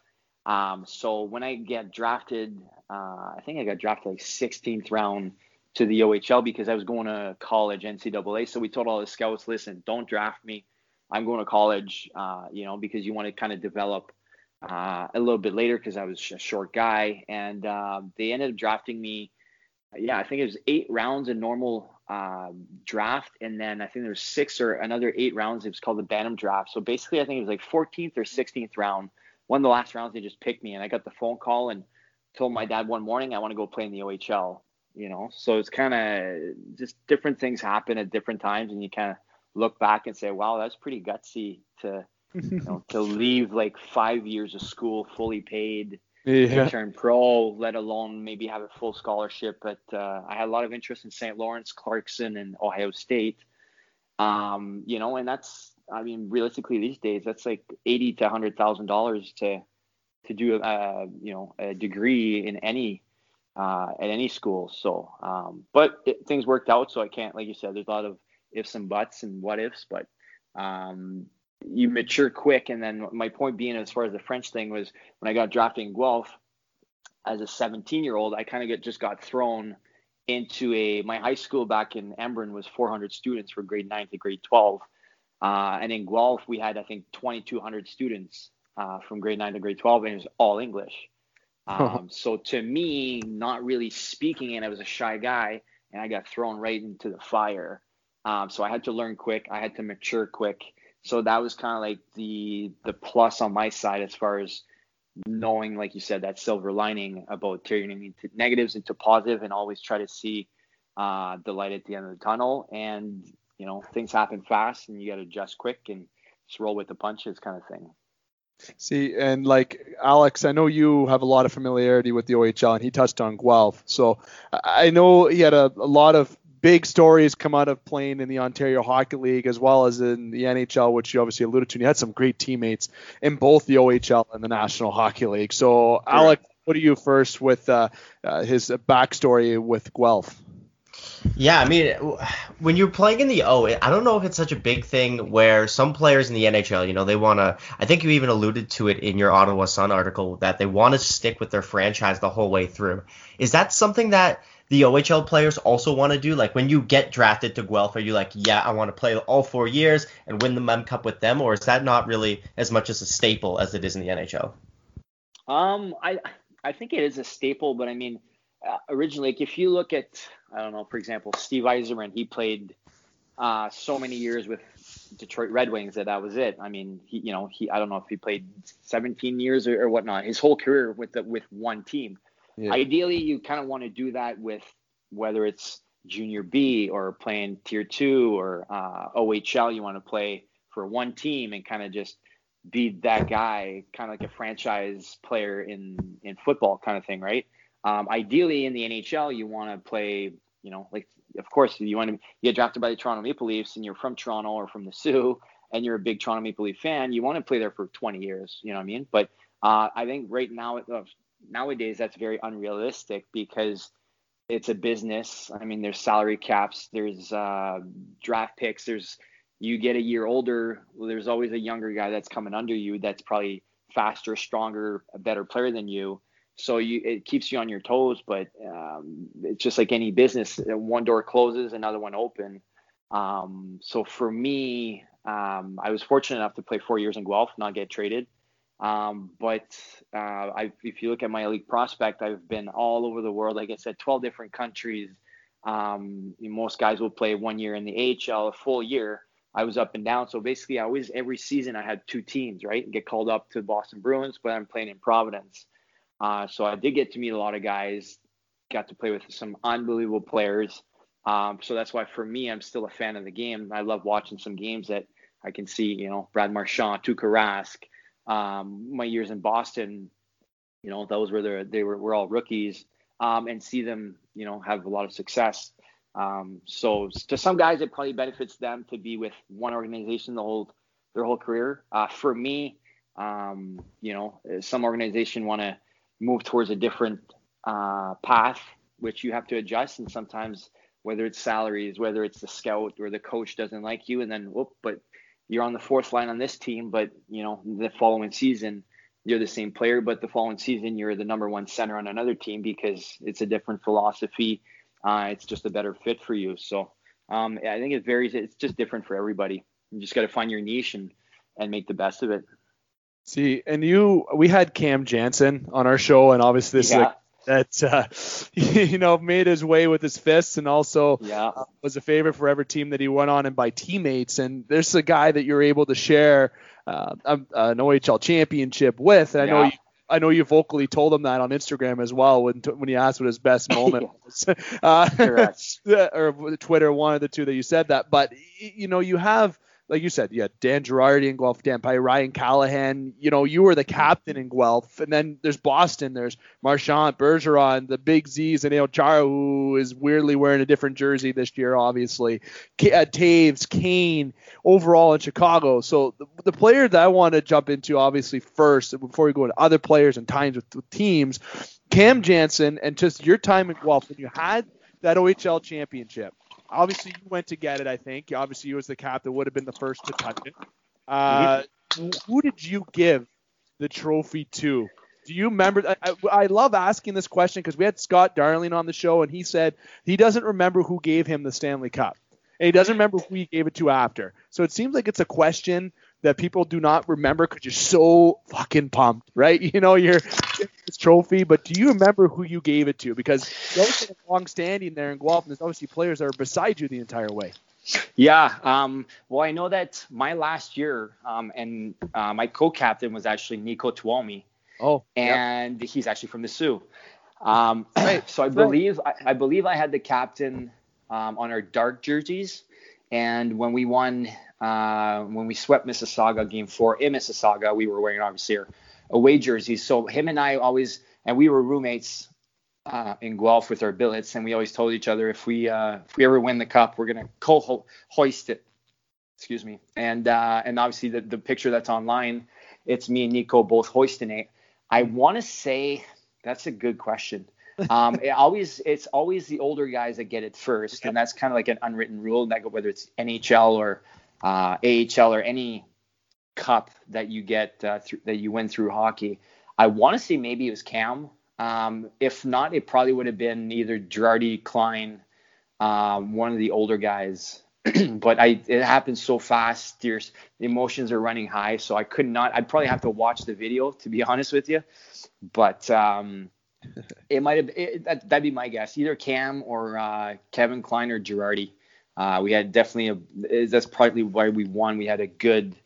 Um, so when I get drafted, uh, I think I got drafted like 16th round to the OHL because I was going to college NCAA. So we told all the scouts, listen, don't draft me. I'm going to college, uh, you know, because you want to kind of develop uh, a little bit later because I was a short guy. And uh, they ended up drafting me. Yeah, I think it was eight rounds in normal uh, draft, and then I think there was six or another eight rounds. It was called the Bantam draft. So basically, I think it was like 14th or 16th round. One of the last rounds, they just picked me, and I got the phone call and told my dad one morning I want to go play in the OHL. You know, so it's kind of just different things happen at different times, and you kind of look back and say, wow, that's pretty gutsy to you know, to leave like five years of school fully paid yeah. turn pro, let alone maybe have a full scholarship. But uh, I had a lot of interest in St. Lawrence, Clarkson, and Ohio State. Um, you know, and that's I mean, realistically these days, that's like eighty to hundred thousand dollars to to do a you know a degree in any uh, at any school. So, um, but it, things worked out, so I can't like you said. There's a lot of ifs and buts and what ifs, but um, you mature quick. And then my point being, as far as the French thing was, when I got drafted in Guelph as a 17 year old, I kind of just got thrown into a my high school back in Embrun was 400 students for grade 9 to grade 12. Uh, and in Guelph, we had, I think, 2,200 students uh, from grade 9 to grade 12, and it was all English. Um, so to me, not really speaking, and I was a shy guy, and I got thrown right into the fire. Um, so I had to learn quick. I had to mature quick. So that was kind of like the the plus on my side as far as knowing, like you said, that silver lining about turning into negatives into positive, and always try to see uh, the light at the end of the tunnel. And you know, things happen fast, and you got to adjust quick and just roll with the punches, kind of thing. See, and like Alex, I know you have a lot of familiarity with the OHL, and he touched on Guelph. So I know he had a, a lot of big stories come out of playing in the Ontario Hockey League as well as in the NHL, which you obviously alluded to. And you had some great teammates in both the OHL and the National Hockey League. So, Alex, what do you first with uh, uh, his backstory with Guelph? Yeah, I mean, when you're playing in the O, I don't know if it's such a big thing where some players in the NHL, you know, they want to. I think you even alluded to it in your Ottawa Sun article that they want to stick with their franchise the whole way through. Is that something that the OHL players also want to do? Like when you get drafted to Guelph, are you like, yeah, I want to play all four years and win the Mem Cup with them, or is that not really as much as a staple as it is in the NHL? Um, I I think it is a staple, but I mean, uh, originally, like if you look at, I don't know, for example, Steve Yzerman, he played uh, so many years with Detroit Red Wings that that was it. I mean, he, you know, he, I don't know if he played 17 years or, or whatnot, his whole career with the, with one team. Yeah. Ideally, you kind of want to do that with whether it's junior B or playing tier two or uh, OHL. You want to play for one team and kind of just be that guy, kind of like a franchise player in in football, kind of thing, right? Um, ideally, in the NHL, you want to play. You know, like of course you want to get drafted by the Toronto Maple Leafs and you're from Toronto or from the Soo and you're a big Toronto Maple Leaf fan. You want to play there for 20 years. You know what I mean? But uh, I think right now uh, nowadays that's very unrealistic because it's a business. I mean, there's salary caps, there's uh, draft picks, there's you get a year older, there's always a younger guy that's coming under you that's probably faster, stronger, a better player than you. So you it keeps you on your toes, but um, it's just like any business. One door closes, another one open. Um, so for me, um, I was fortunate enough to play four years in Guelph, not get traded. Um, but uh, I, if you look at my elite prospect, I've been all over the world. Like I said, 12 different countries. Um, most guys will play one year in the AHL, a full year. I was up and down. So basically, I always every season I had two teams, right? Get called up to the Boston Bruins, but I'm playing in Providence. Uh, so I did get to meet a lot of guys. Got to play with some unbelievable players. Um, so that's why for me, I'm still a fan of the game. I love watching some games that I can see, you know, Brad Marchand, Tuukka Rask, um, my years in Boston, you know, those were the, they were, were all rookies. um, and see them, you know, have a lot of success. Um, so to some guys, it probably benefits them to be with one organization the whole their whole career. Uh, for me, um, you know, some organization want to move towards a different uh, path, which you have to adjust, and sometimes whether it's salaries, whether it's the scout or the coach doesn't like you, and then whoop, but you're on the fourth line on this team, but you know the following season you're the same player, but the following season you're the number one center on another team because it's a different philosophy. Uh, it's just a better fit for you. So um, I think it varies. It's just different for everybody. You just got to find your niche and and make the best of it. See, and you, we had Cam Janssen on our show, and obviously this yeah. that uh, you know made his way with his fists, and also yeah. uh, was a favorite for every team that he went on and by teammates. And there's a guy that you're able to share uh, an OHL championship with, and I know you. I know you vocally told him that on Instagram as well when when he asked what his best moment was, uh, or Twitter, one of the two that you said that. But you know, you have like you said, yeah, Dan Girardi in Guelph, Dan Pye, Ryan Callahan. You know, you were the captain in Guelph, and then there's Boston. There's Marchand, Bergeron, the big Z's, and Chara, who is weirdly wearing a different jersey this year, obviously. K- uh, Toews, Kane, overall in Chicago. So the, the player that I want to jump into, obviously, first before we go into other players and times with, with teams, Cam Janssen, and just your time in Guelph when you had that OHL championship obviously you went to get it. I think obviously you as the captain would have been the first to touch it. Uh, who did you give the trophy to? Do you remember? I, I, I love asking this question because we had Scott Darling on the show and he said he doesn't remember who gave him the Stanley Cup and he doesn't remember who he gave it to after. So it seems like it's a question that people do not remember because you're so fucking pumped, right? You know, you're this trophy, but do you remember who you gave it to? Because those are long standing there in Guelph, and there's obviously players that are beside you the entire way. Yeah. Um, well, I know that my last year, um, and uh, my co-captain was actually Nico Tuomi. Oh. And yep. he's actually from the Soo. Um, right. So I believe I, I, believe I had the captain um, on our dark jerseys, and when we won uh, when we swept Mississauga game four in Mississauga, we were wearing obviously our away jerseys. So him and I always, and we were roommates uh, in Guelph with our billets, and we always told each other if we uh, if we ever win the cup, we're gonna co-hoist it. Excuse me. And uh, and obviously the the picture that's online, it's me and Nico both hoisting it. I want to say that's a good question. um, it always it's always the older guys that get it first, and that's kind of like an unwritten rule. That whether it's NHL or uh, AHL or any cup that you get uh, th- that you win through hockey. I want to say maybe it was Cam. Um, if not, it probably would have been either Girardi, Klein, um, one of the older guys. but I, it happened so fast. There's, the emotions are running high, so I could not. I'd probably have to watch the video to be honest with you. But um, it might have. It, that, would be my guess. Either Cam or uh, Kevin Klein or Girardi. Uh, we had definitely a. That's probably why we won. We had a good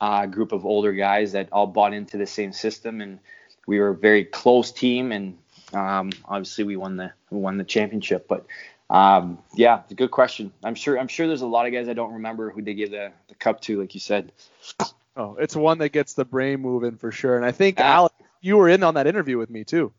uh, group of older guys that all bought into the same system, and we were a very close team. And um, obviously, we won the we won the championship. But um, yeah, it's a good question. I'm sure I'm sure there's a lot of guys I don't remember who they gave the, the cup to, like you said. Oh, it's one that gets the brain moving for sure. And I think uh, Alex, you were in on that interview with me too.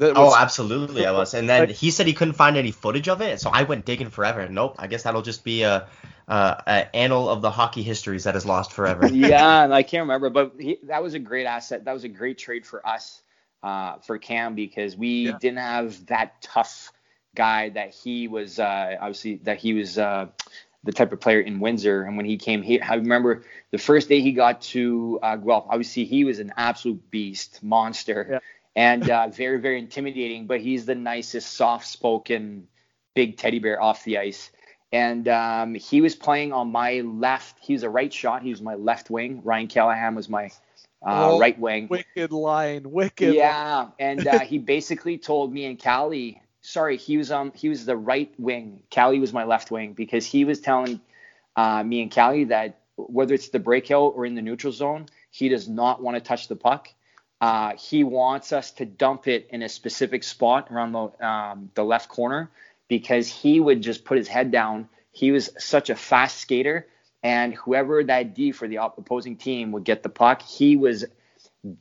Oh, absolutely, I was. And then he said he couldn't find any footage of it, so I went digging forever. Nope, I guess that'll just be a uh, annal of the hockey histories that is lost forever. yeah, and I can't remember, but he, that was a great asset. That was a great trade for us, uh, for Cam, because we yeah. didn't have that tough guy that he was. Uh, obviously, that he was uh, the type of player in Windsor. And when he came here, I remember the first day he got to uh, Guelph. Obviously, he was an absolute beast, monster, yeah. And uh, very, very intimidating. But he's the nicest, soft-spoken, big teddy bear off the ice and um, he was playing on my left. He was a right shot. He was my left wing. Ryan Callahan was my uh, oh, right wing. Wicked line, wicked. Yeah, line. and uh, he basically told me and Callie. Sorry, he was um he was the right wing. Callie was my left wing because he was telling uh, me and Callie that whether it's the breakout or in the neutral zone, he does not want to touch the puck. Uh, he wants us to dump it in a specific spot around the um, the left corner because he would just put his head down. He was such a fast skater, and whoever that D for the opposing team would get the puck, he was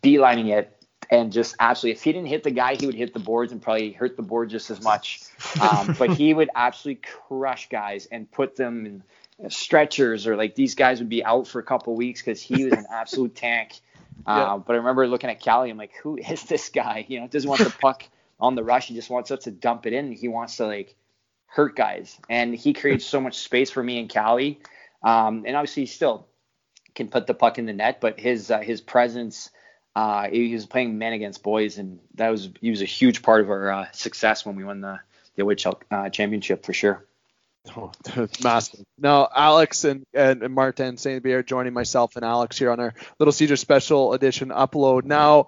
beelining it and just absolutely, if he didn't hit the guy, he would hit the boards and probably hurt the board just as much. Um, but he would absolutely crush guys and put them in stretchers or like these guys would be out for a couple weeks because he was an absolute tank. Uh, But I remember looking at Cali, I'm like, who is this guy? You know, doesn't want the puck on the rush. He just wants us to dump it in. He wants to like hurt guys, and he creates so much space for me and Cali. Um, and obviously, he still can put the puck in the net, but his uh, his presence. Uh, he was playing men against boys, and that was he was a huge part of our uh, success when we won the the OHL uh, championship for sure. Oh, massive. Now, Alex and, and, and Martin St. Pierre joining myself and Alex here on our Little Caesar Special Edition upload. Now,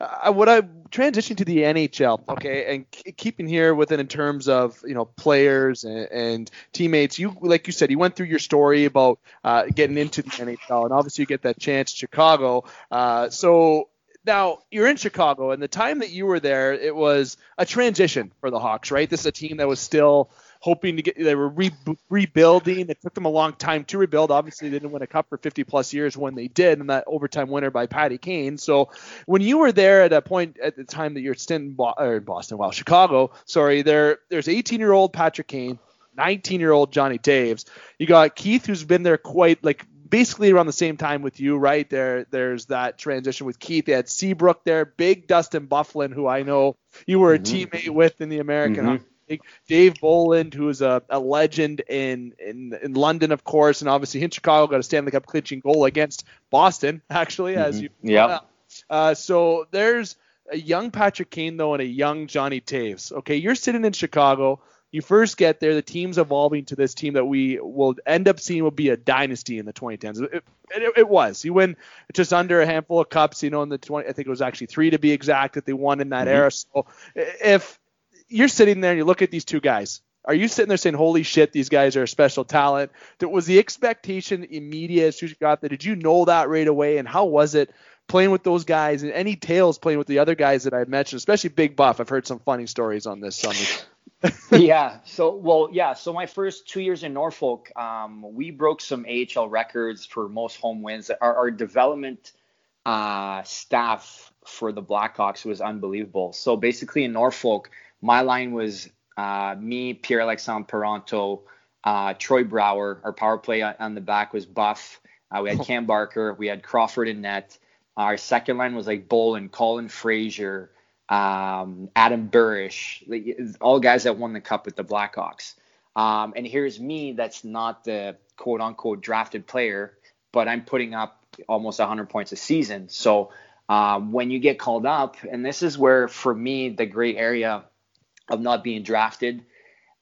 uh, what I transition to the NHL, okay, and keeping here with it in terms of you know players and, and, teammates. You like you said, you went through your story about uh, getting into the NHL, and obviously you get that chance, Chicago. Uh, so now you're in Chicago, and the time that you were there, it was a transition for the Hawks, right? This is a team that was still hoping to get they were re- rebuilding. It took them a long time to rebuild. Obviously, they didn't win a cup for 50 plus years when they did, and that overtime winner by Patty Kane. So when you were there at a point at the time that you're in, Bo- in Boston, well, Chicago, sorry, there there's 18 year old Patrick Kane. 19 year old Johnny Toews. You got Keith, who's been there quite like basically around the same time with you, right? There, there's that transition with Keith. They had Seabrook there, big Dustin Byfuglien, who I know you were a mm-hmm. teammate with in the American mm-hmm. Dave Bolland, who is a, a legend in, in in London, of course, and obviously in Chicago, got a Stanley Cup clinching goal against Boston, actually, mm-hmm. as you yeah. Uh, so there's a young Patrick Kane though, and a young Johnny Toews. Okay, you're sitting in Chicago. You first get there, the team's evolving to this team that we will end up seeing will be a dynasty in the 2010s. It, it, it was. You win just under a handful of cups, you know, in the 20. I think it was actually three to be exact that they won in that mm-hmm. era. So if you're sitting there and you look at these two guys. Are you sitting there saying, "Holy shit, these guys are a special talent"? Was the expectation immediate as you got there? Did you know that right away? And how was it playing with those guys? And any tales playing with the other guys that I mentioned, especially Big Buff? I've heard some funny stories on this. yeah. So well, yeah. So my first two years in Norfolk, um, we broke some AHL records for most home wins. Our, our development uh, staff for the Blackhawks was unbelievable. So basically in Norfolk my line was uh, me, Pierre Alexandre Parenteau, uh, Troy Brouwer. Our power play on the back was Buff. Uh, we had. Cam Barker. We had Crawford in net. Our second line was like Bolland, Colin Fraser, um, Adam Burish, like, all guys that won the cup with the Blackhawks. Um, and here's me that's not the quote unquote drafted player, but I'm putting up almost 100 points a season. So um, when you get called up, and this is where for me the gray area of not being drafted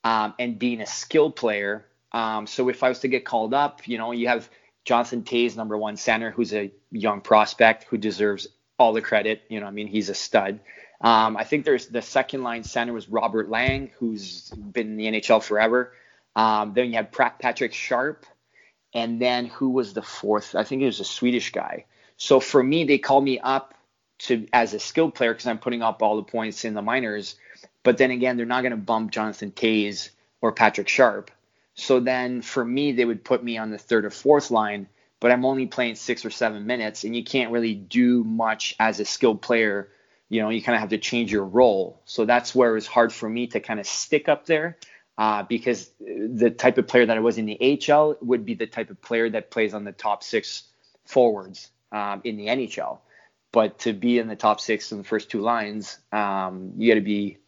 um, and being a skilled player. Um, so if I was to get called up, you know, you have Jonathan Toews, number one center, who's a young prospect who deserves all the credit. You know, I mean, he's a stud. Um, I think there's the second line center was Robert Lang, who's been in the NHL forever. Um, then you had Patrick Sharp, and then who was the fourth? I think it was a Swedish guy. So for me, they called me up to as a skilled player because I'm putting up all the points in the minors. But then again, they're not going to bump Jonathan Toews or Patrick Sharp. So then for me, they would put me on the third or fourth line, but I'm only playing six or seven minutes, and you can't really do much as a skilled player. You know, you kind of have to change your role. So that's where it was hard for me to kind of stick up there uh, because the type of player that I was in the HL would be the type of player that plays on the top six forwards um, in the NHL. But to be in the top six in the first two lines, um, you got to be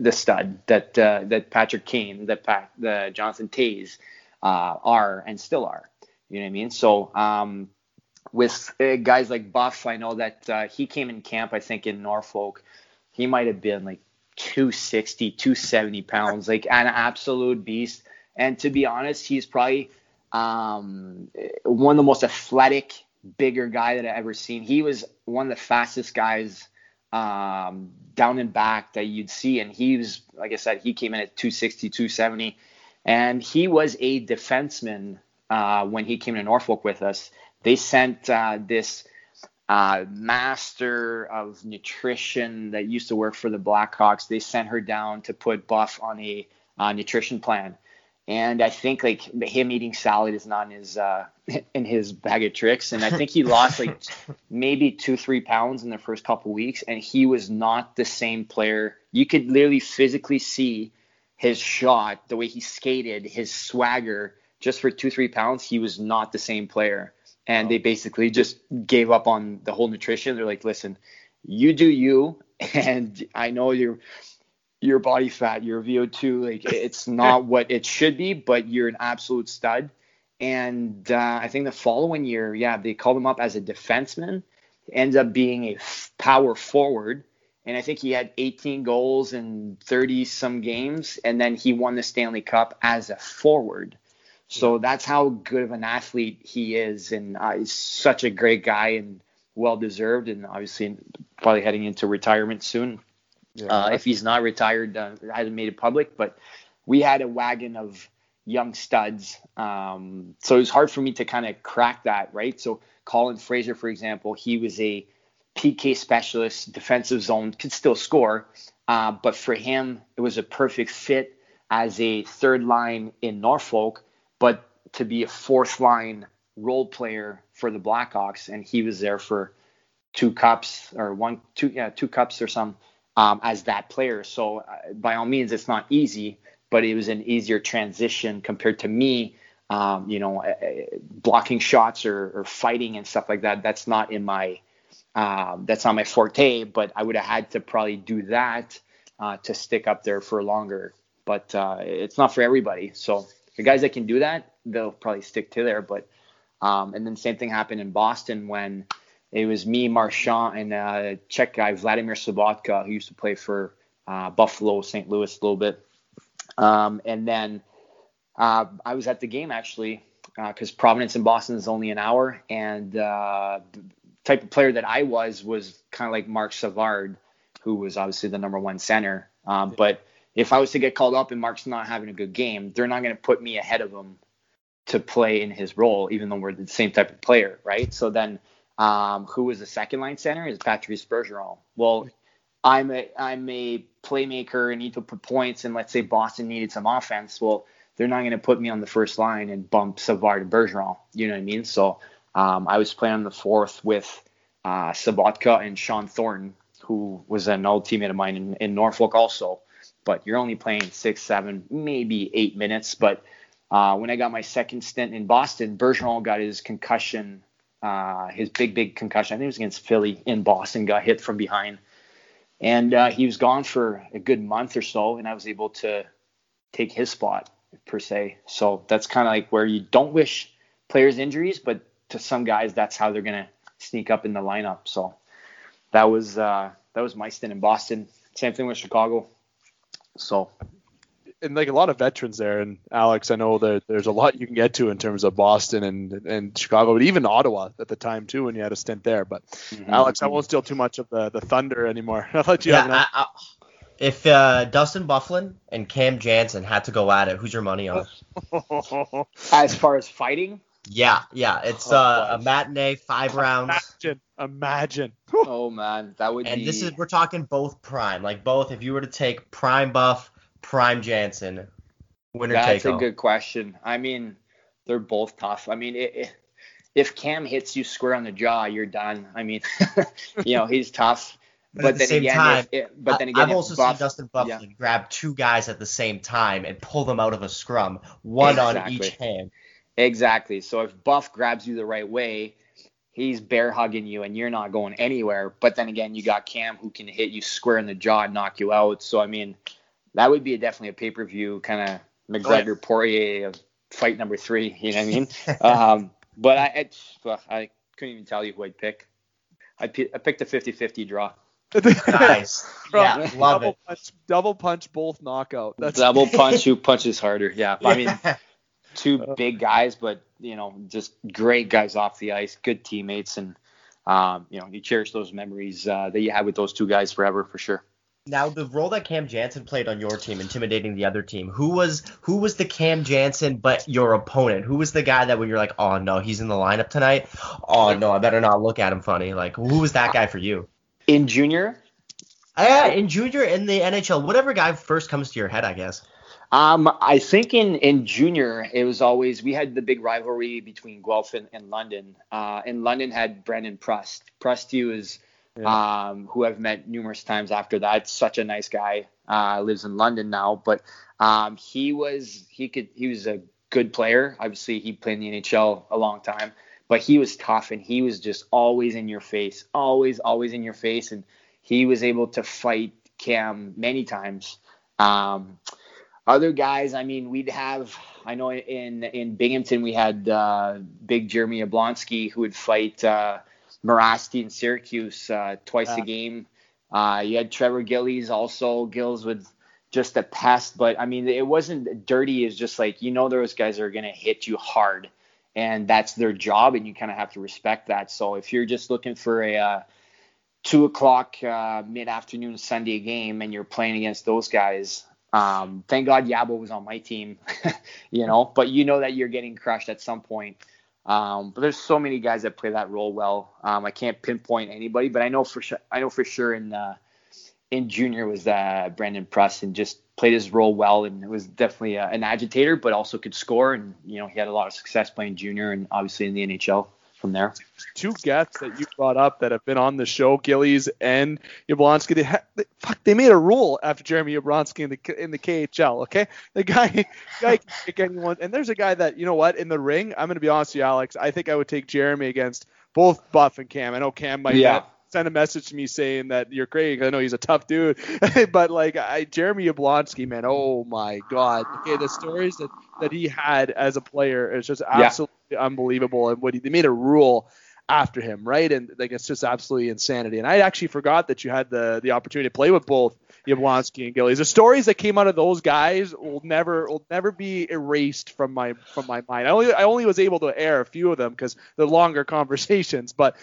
the stud that uh, that Patrick Kane, that the Jonathan Toews uh, are and still are. You know what I mean? So um, with uh, guys like Buff, I know that uh, he came in camp. I think in Norfolk, he might have been like 260, 270 pounds, like an absolute beast. And to be honest, he's probably um, one of the most athletic, bigger guy that I've ever seen. He was one of the fastest guys um, down and back that you'd see. And he was, like I said, he came in at 260, 270. And he was a defenseman uh, when he came to Norfolk with us. They sent uh, this uh, master of nutrition that used to work for the Blackhawks. They sent her down to put Buff on a uh, nutrition plan. And I think like him eating salad is not in his uh, in his bag of tricks. And I think he lost like maybe two three pounds in the first couple weeks, and he was not the same player. You could literally physically see his shot, the way he skated, his swagger. Just for two three pounds, he was not the same player. And they basically just gave up on the whole nutrition. They're like, listen, you do you, and I know you're your body fat, your VO2, like it's not what it should be, but you're an absolute stud. And uh, I think the following year, yeah, they called him up as a defenseman. Ends up being a f- power forward, and I think he had 18 goals in 30 some games, and then he won the Stanley Cup as a forward. So that's how good of an athlete he is, and uh, he's such a great guy and well deserved, and obviously probably heading into retirement soon. Yeah. Uh, if he's not retired, uh, hasn't made it public, but we had a wagon of young studs. Um, so it was hard for me to kind of crack that, right? So Colin Fraser, for example, he was a PK specialist, defensive zone, could still score, uh, but for him, it was a perfect fit as a third line in Norfolk, but to be a fourth line role player for the Blackhawks, and he was there for two cups or one, two, yeah, two cups or some um, as that player. So uh, by all means, it's not easy, but it was an easier transition compared to me. Um, you know, uh, blocking shots or, or, fighting and stuff like that. That's not in my um, that's not my forte. But I would have had to probably do that uh, to stick up there for longer. But uh, it's not for everybody. So the guys that can do that, they'll probably stick to there. But um, and then same thing happened in Boston when it was me, Marchand, and uh, Czech guy Vladimir Sobotka, who used to play for uh, Buffalo, St. Louis a little bit. Um, and then uh, I was at the game actually because uh, Providence and Boston is only an hour, and uh, the type of player that I was was kind of like Marc Savard, who was obviously the number one center. Um, but if I was to get called up and Mark's not having a good game, they're not going to put me ahead of him to play in his role, even though we're the same type of player, right? So then um, who was the second line center is Patrice Bergeron. Well, I'm a I'm a playmaker and need to put points, and let's say Boston needed some offense. Well, they're not going to put me on the first line and bump Savard and Bergeron. You know what I mean? So um, I was playing on the fourth with uh, Sobotka and Shawn Thornton, who was an old teammate of mine in, in Norfolk also. But you're only playing six, seven, maybe eight minutes. But uh, when I got my second stint in Boston, Bergeron got his concussion uh, his big, big concussion. I think it was against Philly in Boston, got hit from behind. And uh, he was gone for a good month or so, and I was able to take his spot, per se. So that's kind of like where you don't wish players injuries, but to some guys, that's how they're to sneak up in the lineup. So that was uh, that was my stint in Boston. Same thing with Chicago. So and like a lot of veterans there. And Alex, I know that there's a lot you can get to in terms of Boston and and Chicago, but even Ottawa at the time too when you had a stint there. But mm-hmm. Alex, I won't steal too much of the the thunder anymore. I'll let you yeah, have I, I, if uh, Dustin Byfuglien and Cam Janssen had to go at it, who's your money on? as far as fighting? Yeah, yeah. It's oh, uh, a matinee, five rounds. Imagine, imagine. oh man, that would. And be... this is we're talking both prime, like both. If you were to take prime buff Prime Janssen, winner That's a good question. I mean, they're both tough. I mean, it, it, if Cam hits you square on the jaw, you're done. I mean, you know, he's tough. But, but then again, time, if, but then again, I've also Buff, seen Dustin Byfuglien yeah. grab two guys at the same time and pull them out of a scrum, one exactly. on each hand. Exactly. So if Buff grabs you the right way, he's bear hugging you and you're not going anywhere. But then again, you got Cam who can hit you square in the jaw and knock you out. So I mean, that would be a, definitely a pay per view kind of McGregor Poirier of fight number three. You know what I mean? um, but I, I, I couldn't even tell you who I'd pick. I, p- I picked a 50-50 draw. nice. yeah, love double it. Punch, double punch, both knockout. That's double punch. Who punches harder? Yeah. I mean, two big guys, but you know, just great guys off the ice, good teammates, and um, you know, you cherish those memories uh, that you had with those two guys forever for sure. Now the role that Cam Janssen played on your team, intimidating the other team, who was who was the Cam Janssen but your opponent? Who was the guy that when you're like, oh no, he's in the lineup tonight? Oh no, I better not look at him funny. Like who was that guy for you? In junior? Yeah, in junior in the NHL, whatever guy first comes to your head, I guess. Um, I think in, in junior, it was always we had the big rivalry between Guelph and, and London. Uh, and London had Brendan Prust. Prusty was yeah. um, who I've met numerous times after that. Such a nice guy. Uh, lives in London now, but um, he was he could he was a good player. Obviously, he played in the NHL a long time, but he was tough and he was just always in your face, always always in your face, and he was able to fight Cam many times. Um, other guys, I mean, we'd have. I know in in Binghamton we had uh, big Jeremy Yablonski who would fight uh, Morasti in Syracuse uh, twice a game. Uh, you had Trevor Gillies also. Gills with just a pest, but I mean, it wasn't dirty. It's just like you know those guys are gonna hit you hard, and that's their job, and you kind of have to respect that. So if you're just looking for a uh, two o'clock uh, mid afternoon Sunday game and you're playing against those guys, um, thank God Yabo was on my team, you know, but you know that you're getting crushed at some point. Um, but there's so many guys that play that role well. Um, I can't pinpoint anybody, but I know for sure, I know for sure in uh, in junior was uh, Brendan Prust and just played his role well and was definitely uh, an agitator, but also could score. And you know he had a lot of success playing junior and obviously in the NHL from there. Two guests that you brought up that have been on the show, Gillies and Yablonsky, they, ha- they, fuck, they made a rule after Jeremy Yablonski in the in the KHL. Okay, the guy guy can pick anyone, and there's a guy that you know what in the ring. I'm gonna be honest with you, Alex. I think I would take Jeremy against both Buff and Cam. I know Cam might yeah. Send a message to me saying that you're great. I know he's a tough dude, but like I, Jeremy Yablonski, man, oh my god. Okay, the stories that that he had as a player is just absolutely yeah. unbelievable. And what he, they made a rule after him, right? And like it's just absolutely insanity. And I actually forgot that you had the the opportunity to play with both Yablonski and Gillies. The stories that came out of those guys will never will never be erased from my from my mind. I only I only was able to air a few of them because they're longer conversations, but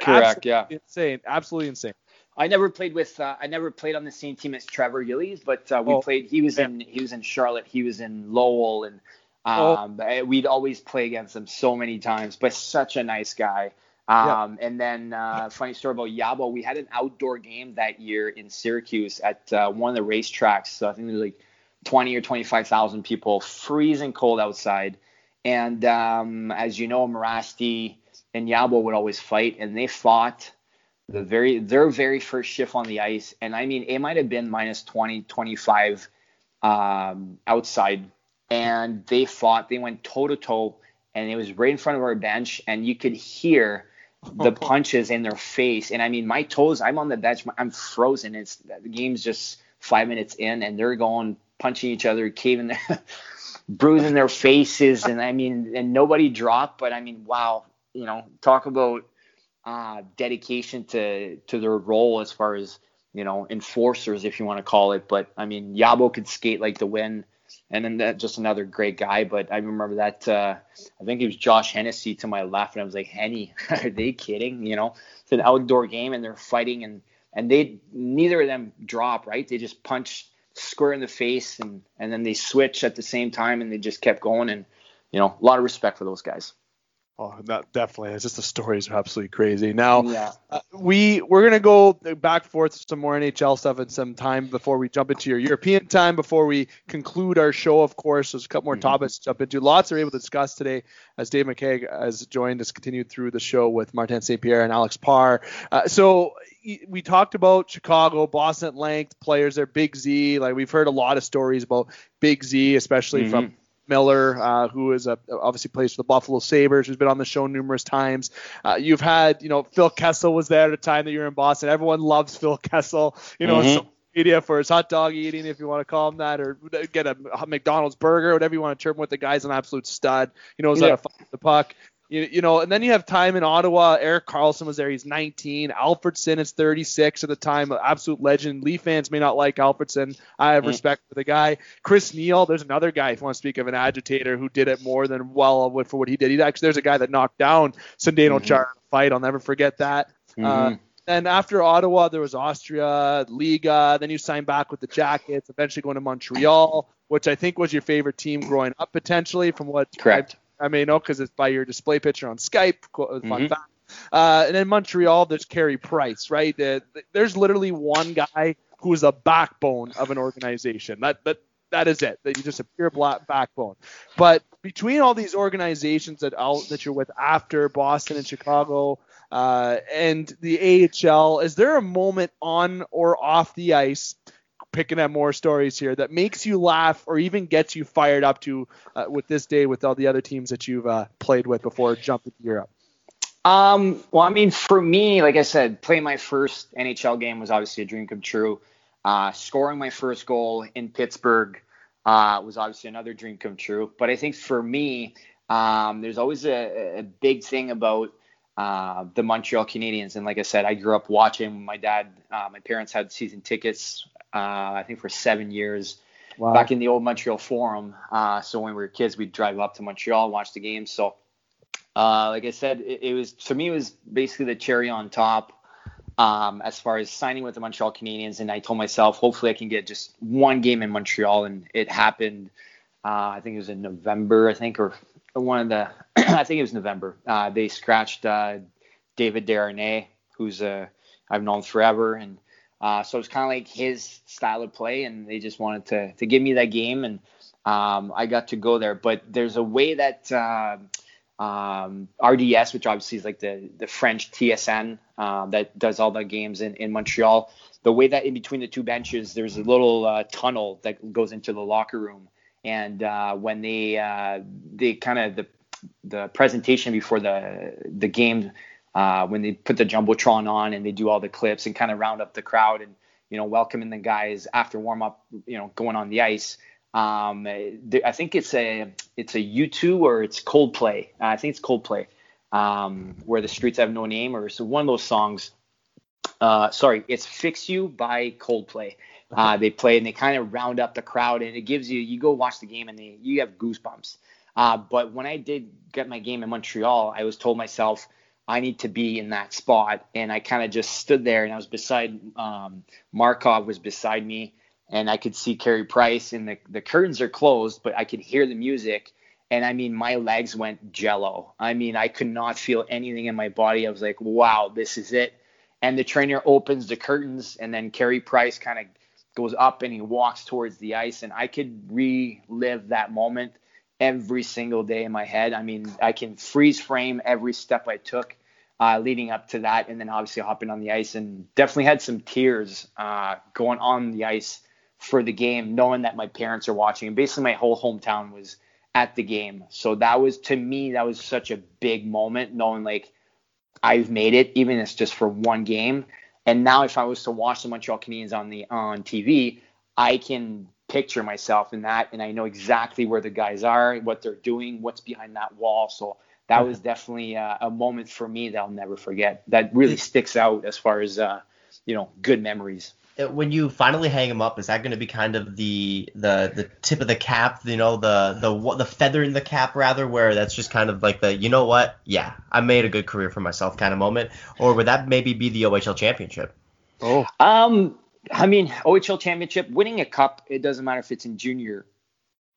correct, yeah, insane, absolutely insane. I never played with uh, I never played on the same team as Trevor Gillies, but uh, we oh, played. He was yeah. in he was in Charlotte, he was in Lowell, and oh. um, oh. we'd always play against him so many times. But such a nice guy. Um, yeah. And then uh, funny story about Yabo, we had an outdoor game that year in Syracuse at uh, one of the racetracks. So I think there was like 20 or 25,000 people, freezing cold outside. And um, as you know, Morasti and Yabo would always fight, and they fought the very their very first shift on the ice and i mean it might have been minus 20 25 um, outside and they fought they went toe to toe and it was right in front of our bench and you could hear the punches in their face. And i mean my toes i'm on the bench i'm frozen. It's the game's just five minutes in and they're going punching each other caving their bruising their faces. And i mean and nobody dropped but i mean wow you know talk about uh, dedication to to their role as far as you know enforcers, if you want to call it. But I mean, Yabo could skate like the wind, and then that, just another great guy. But I remember that uh, I think it was Josh Hennessy to my left, and I was like, Henny, are they kidding? You know, it's an outdoor game, and they're fighting, and and they neither of them drop, right? They just punch square in the face, and and then they switch at the same time, and they just kept going, and you know, a lot of respect for those guys. Oh, that definitely. It's just the stories are absolutely crazy. Now, yeah. uh, we we're gonna go back and forth some more NHL stuff in some time before we jump into your European time. Before we conclude our show, of course, there's a couple more mm-hmm. topics to jump into. Lots are able to discuss today, as Dave McKay has joined us, continued through the show with Martin St. Pierre and Alex Parr. Uh, so we talked about Chicago, Boston at length, players there, Big Z. Like we've heard a lot of stories about Big Z, especially mm-hmm. from Miller, uh, who is a, obviously plays for the Buffalo Sabres, who's been on the show numerous times. Uh, you've had, you know, Phil Kessel was there at the time that you were in Boston. Everyone loves Phil Kessel, you know, mm-hmm. media for his hot dog eating, if you want to call him that, or get a McDonald's burger, whatever you want to term him with. The guy's an absolute stud. He knows yeah. how to fight the puck. You, you know, and then you have time in Ottawa. Erik Karlsson was there. He's 19. Alfredsson is 36 at the time. Absolute legend. Leaf fans may not like Alfredsson. I have mm. respect for the guy. Chris Neil, there's another guy, if you want to speak of an agitator who did it more than well for what he did. He actually, there's a guy that knocked down Zdeno mm-hmm. Chara in a fight. I'll never forget that. Uh, mm-hmm. Uh, and after Ottawa, there was Austria, Liga. Then you signed back with the Jackets, eventually going to Montreal, which I think was your favorite team growing up, potentially, from what correct. I may know because it's by your display picture on Skype. Fun mm-hmm. fact. Uh, and in Montreal, there's Carey Price, right? Uh, there's literally one guy who is a backbone of an organization. That that that is it. That you're just a pure black backbone. But between all these organizations that out that you're with after Boston and Chicago uh, and the AHL, is there a moment on or off the ice? Picking at more stories here that makes you laugh or even gets you fired up to uh, with this day with all the other teams that you've uh, played with before jumping to Europe. Um, well, I mean, for me, like I said, playing my first NHL game was obviously a dream come true. Uh, scoring my first goal in Pittsburgh uh, was obviously another dream come true. But I think for me, um, there's always a, a, big thing about uh, the Montreal Canadiens. And like I said, I grew up watching. My dad, uh, my parents had season tickets, uh, I think for seven years. Wow. Back in the old Montreal Forum. Uh, so when we were kids, we'd drive up to Montreal, watch the games. So uh, like I said, it, it, was for me it was basically the cherry on top um, as far as signing with the Montreal Canadiens, and I told myself hopefully I can get just one game in Montreal, and it happened. Uh, I think it was in November, I think, or one of the I think it was November. Uh, they scratched uh, David Desharnais, who's a I've known forever, and uh, so it's kind of like his style of play, and they just wanted to to give me that game, and um, I got to go there. But there's a way that uh, um, RDS, which obviously is like the the French TSN uh, that does all the games in, in Montreal. The way that in between the two benches, there's a little uh, tunnel that goes into the locker room, and uh, when they uh, they kind of the the presentation before the the game, uh, when they put the jumbotron on and they do all the clips and kind of round up the crowd and you know welcoming the guys after warm up, you know going on the ice. Um, I think it's a it's a U2 or it's Coldplay. I think it's Coldplay, um, where the streets have no name, or so one of those songs. Uh, sorry, it's "Fix You" by Coldplay. Uh, they play and they kind of round up the crowd, and it gives you you go watch the game and they, you have goosebumps. Uh, but when I did get my game in Montreal, I was told myself I need to be in that spot, and I kind of just stood there and I was beside um, Markov was beside me and I could see Carey Price, and the, the curtains are closed, but I could hear the music. And I mean, my legs went jello. I mean, I could not feel anything in my body. I was like, wow, this is it. And the trainer opens the curtains, and then Carey Price kind of goes up and he walks towards the ice. And I could relive that moment every single day in my head. I mean, I can freeze frame every step I took uh, leading up to that, and then obviously hopping on the ice, and definitely had some tears uh, going on the ice for the game, knowing that my parents are watching. And basically, my whole hometown was at the game. So that was to me, that was such a big moment, knowing like I've made it, even if it's just for one game. And now, if I was to watch the Montreal Canadiens on the on TV, I can picture myself in that, and I know exactly where the guys are, what they're doing, what's behind that wall. So that was definitely a, a moment for me that I'll never forget. That really sticks out as far as uh, you know, good memories when you finally hang them up, is that going to be kind of the the the tip of the cap, you know, the the the feather in the cap rather, where that's just kind of like the you know what, yeah, I made a good career for myself kind of moment, or would that maybe be the OHL championship? Oh, um, I mean OHL championship, winning a cup, it doesn't matter if it's in junior,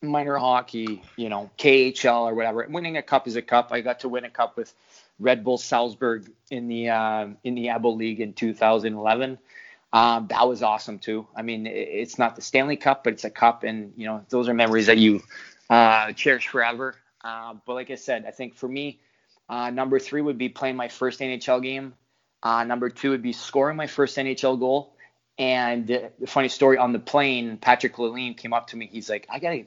minor hockey, you know, KHL or whatever. Winning a cup is a cup. I got to win a cup with Red Bull Salzburg in the uh, in the ABO League in 2011. Um, that was awesome too. I mean, it's not the Stanley Cup, but it's a cup, and you know those are memories that you uh, cherish forever. Uh, but like I said, I think for me, uh, number three would be playing my first NHL game. Uh, number two would be scoring my first NHL goal. And the funny story on the plane, Patrick Lalime came up to me. He's like, I gotta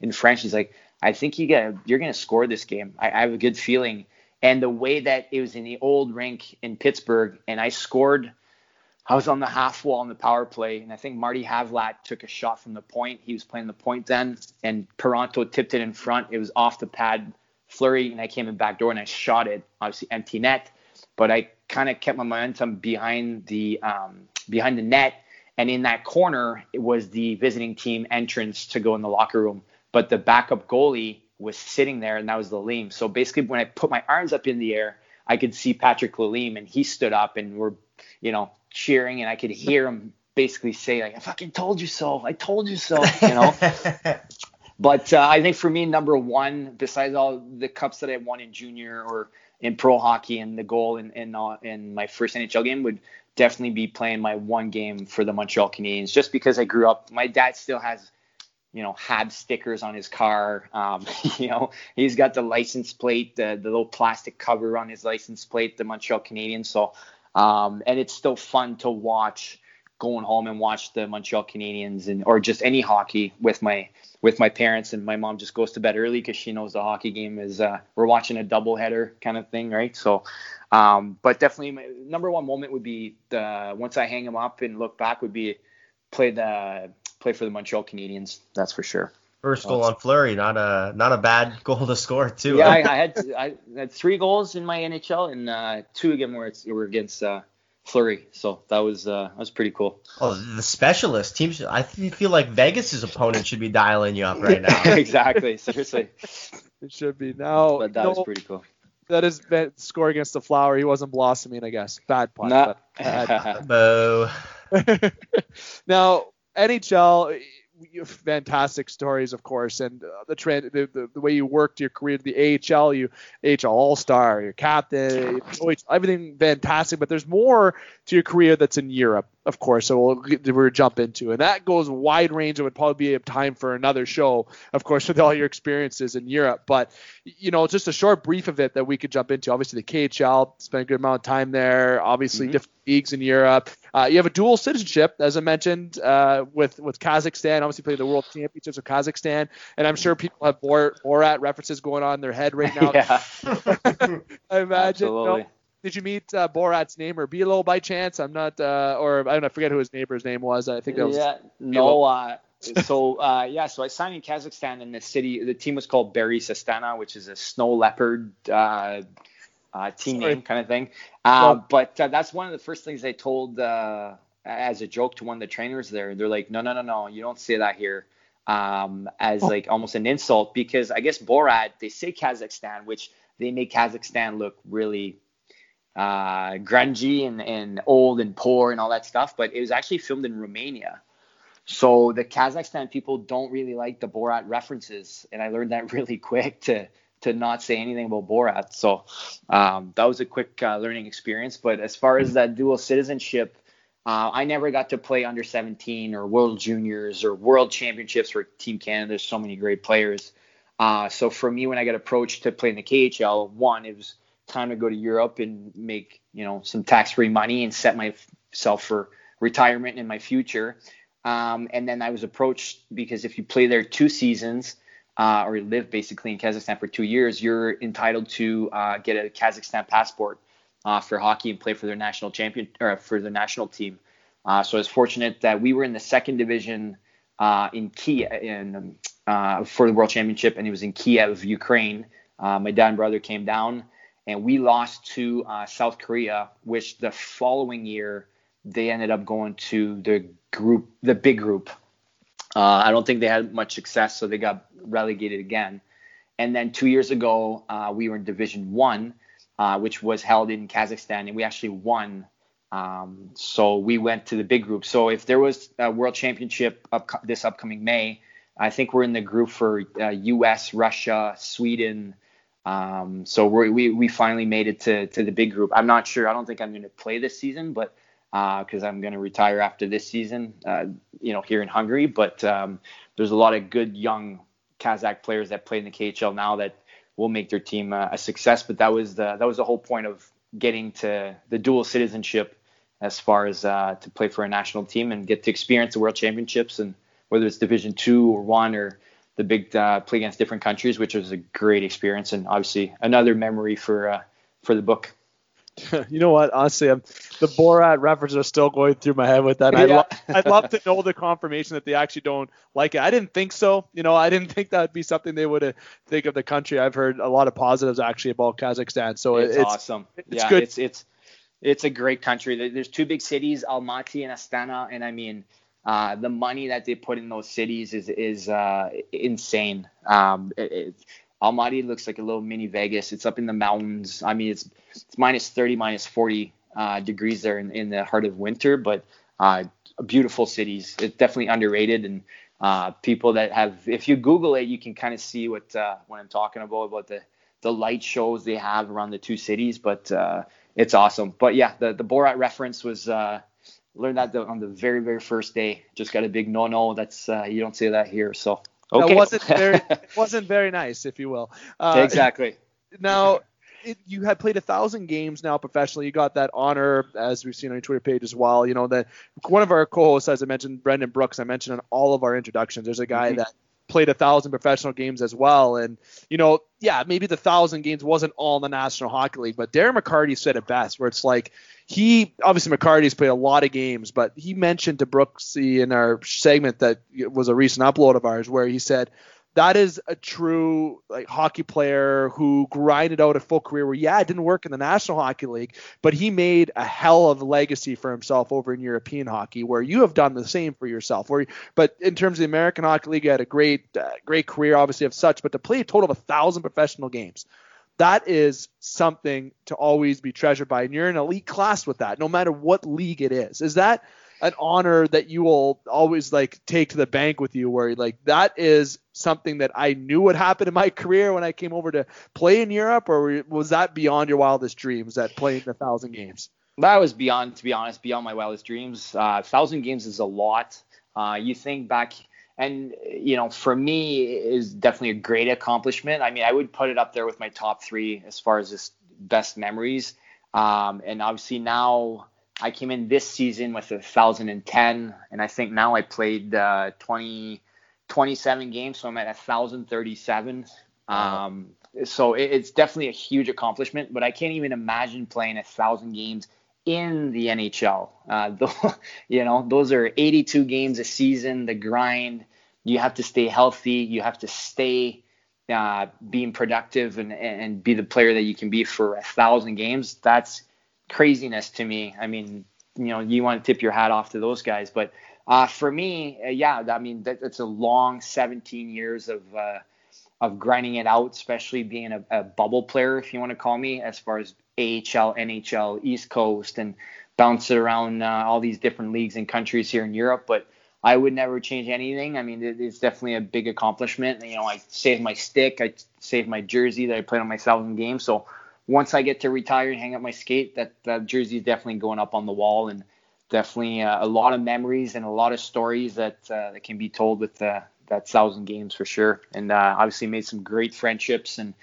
in French. He's like, I think you got you're gonna score this game. I, I have a good feeling. And the way that it was in the old rink in Pittsburgh, and I scored I was on the half wall in the power play, and I think Marty Havlat took a shot from the point. He was playing the point then, and Parenteau tipped it in front. It was off the pad, flurry, and I came in back door and I shot it. Obviously empty net, but I kind of kept my momentum behind the um, behind the net, and in that corner it was the visiting team entrance to go in the locker room. But the backup goalie was sitting there, and that was Lalime. So basically, when I put my arms up in the air, I could see Patrick Lalime, and he stood up, and we're you know cheering, and I could hear him basically say like, "I fucking told you so. I told you so." You know. but uh, I think for me, number one, besides all the cups that I won in junior or in pro hockey, and the goal in in, uh, in my first NHL game would definitely be playing my one game for the Montreal Canadiens, just because I grew up. My dad still has you know, Hab stickers on his car. Um, you know, he's got the license plate, the, the little plastic cover on his license plate, the Montreal Canadiens. So, um, and it's still fun to watch going home and watch the Montreal Canadiens and or just any hockey with my with my parents and my mom just goes to bed early because she knows the hockey game is uh, we're watching a doubleheader kind of thing, right? So, um, but definitely my number one moment would be the once I hang him up and look back would be play the play for the Montreal Canadiens. That's for sure. First goal on Fleury, not a not a bad goal to score too. Yeah, I, I, had I had three goals in my NHL and uh, two again were were against uh, Fleury. So that was uh, that was pretty cool. Oh, the specialist teams. I feel like Vegas's opponent should be dialing you up right now. exactly. Seriously. It should be now. But that no, was pretty cool. That is that score against the flower. He wasn't blossoming, I guess. Bad pun. Nah. Boo. now NHL fantastic stories, of course, and uh, the, trend, the, the, the way you worked your career to the AHL, you AHL All Star, your captain, everything fantastic. But there's more to your career that's in Europe, of course. So we'll, we'll jump into, and that goes wide range. It would probably be a time for another show, of course, with all your experiences in Europe. But you know, just a short brief of it that we could jump into. Obviously, the KHL spent a good amount of time there. Obviously, mm-hmm. different leagues in Europe. Uh, you have a dual citizenship, as I mentioned, uh, with with Kazakhstan. Obviously, played the World Championships of Kazakhstan, and I'm sure people have Bor- Borat references going on in their head right now. yeah. I imagine. You know, did you meet uh, Borat's neighbor Bilo by chance? I'm not, uh, or I don't know, I forget who his neighbor's name was. I think that was. Yeah, no. Uh, so uh, yeah, so I signed in Kazakhstan in the city. The team was called Barys Astana, which is a snow leopard uh, uh, team Sorry. name kind of thing. Uh, well, but uh, that's one of the first things they told uh, as a joke to one of the trainers there. They're like, no, no, no, no, you don't say that here. Um, as oh. like almost an insult because I guess Borat they say Kazakhstan, which they make Kazakhstan look really uh, grungy and, and old and poor and all that stuff, but it was actually filmed in Romania. So the Kazakhstan people don't really like the Borat references, and I learned that really quick to to not say anything about Borat. So um, that was a quick uh, learning experience. But as far as that dual citizenship, uh, I never got to play under 17 or World Juniors or World Championships for Team Canada. There's so many great players. Uh, so for me, when I got approached to play in the KHL, one, it was time to go to Europe and make you know some tax-free money and set myself for retirement in my future. Um, and then I was approached because if you play there two seasons, uh, or live basically in Kazakhstan for two years, you're entitled to uh, get a Kazakhstan passport uh, for hockey and play for their national champion or for the national team. Uh, so I was fortunate that we were in the second division uh, in Kiev in, uh, for the World Championship, and it was in Kiev, Ukraine. my dad and brother came down, and we lost to South Korea, which the following year they ended up going to the group, the big group. I don't think they had much success, so they got relegated again. And then two years ago, uh, we were in Division One, uh, which was held in Kazakhstan, and we actually won. Um, so we went to the big group. So if there was a World Championship up, this upcoming May, I think we're in the group for uh, U.S., Russia, Sweden. Um, so we we finally made it to to the big group. I'm not sure. I don't think I'm going to play this season, but because uh, I'm going to retire after this season, uh, you know, here in Hungary. But um, there's a lot of good young Kazakh players that play in the KHL now that will make their team a, a success. But that was the that was the whole point of getting to the dual citizenship as far as uh, to play for a national team and get to experience the World Championships and whether it's Division two or one or the big uh, play against different countries, which was a great experience and obviously another memory for uh, for the book. you know what? Honestly, I'm, the Borat references are still going through my head with that. I'd, lo- I'd love to know the confirmation that they actually don't like it. I didn't think so. You know, I didn't think that would be something they would think of the country. I've heard a lot of positives actually about Kazakhstan. So it's, it's awesome. It's yeah, good. It's it's it's a great country. There's two big cities, Almaty and Astana, and I mean. Uh, the money that they put in those cities is is uh, insane. Um, it, it, Almaty looks like a little mini Vegas. It's up in the mountains. I mean, it's it's minus 30, minus 40 uh, degrees there in, in the heart of winter, but uh, beautiful cities. It's definitely underrated, and uh, people that have, if you Google it, you can kind of see what what I'm talking about about the the light shows they have around the two cities. But it's awesome. But yeah, the the Borat reference was learned that on the very very first day. Just got a big no no. That's uh, you don't say that here. So okay. That wasn't very wasn't very nice, if you will. Uh, exactly. Now. It, you had played a thousand games now professionally. You got that honor, as we've seen on your Twitter page as well. You know that one of our co-hosts, as I mentioned, Brendan Brooks. I mentioned in all of our introductions. There's a guy mm-hmm. that played a thousand professional games as well. And, you know, yeah, maybe the thousand games wasn't all in the National Hockey League, but Darren McCarty said it best, where it's like he obviously McCarty's played a lot of games, but he mentioned to Brooksy in our segment that was a recent upload of ours where he said that is a true like hockey player who grinded out a full career where yeah it didn't work in the national hockey league but he made a hell of a legacy for himself over in european hockey where you have done the same for yourself where but in terms of the american hockey league you had a great uh, great career obviously of such but to play a total of a thousand professional games that is something to always be treasured by and you're in elite class with that no matter what league it is. Is that an honor that you will always like take to the bank with you where like that is something that I knew would happen in my career when I came over to play in Europe or was that beyond your wildest dreams that playing a thousand games? That was beyond, to be honest, beyond my wildest dreams. Uh, thousand games is a lot. Uh, you think back, and you know, for me, is definitely a great accomplishment. I mean, I would put it up there with my top three as far as just best memories. Um, and obviously now I came in this season with thousand and ten, and I think now I played uh, 20, 27 games, so I'm at thousand thirty-seven. Um, so it, it's definitely a huge accomplishment, but I can't even imagine playing a thousand games in the NHL. Uh, you know, those are 82 games a season. The grind. You have to stay healthy. You have to stay uh, being productive and, and be the player that you can be for a thousand games. That's craziness to me. I mean, you know, you want to tip your hat off to those guys, but uh, for me, uh, yeah, I mean, that, that's a long 17 years of uh, of grinding it out, especially being a, a, bubble player, if you want to call me, as far as AHL, NHL, East Coast, and bounce it around uh, all these different leagues and countries here in Europe. But I would never change anything. I mean, it, it's definitely a big accomplishment. You know, I saved my stick, I saved my jersey that I played on my thousand games, so once I get to retire and hang up my skate, that, that jersey is definitely going up on the wall and definitely uh, a lot of memories and a lot of stories that uh, that can be told with uh, that thousand games for sure. And uh, obviously made some great friendships and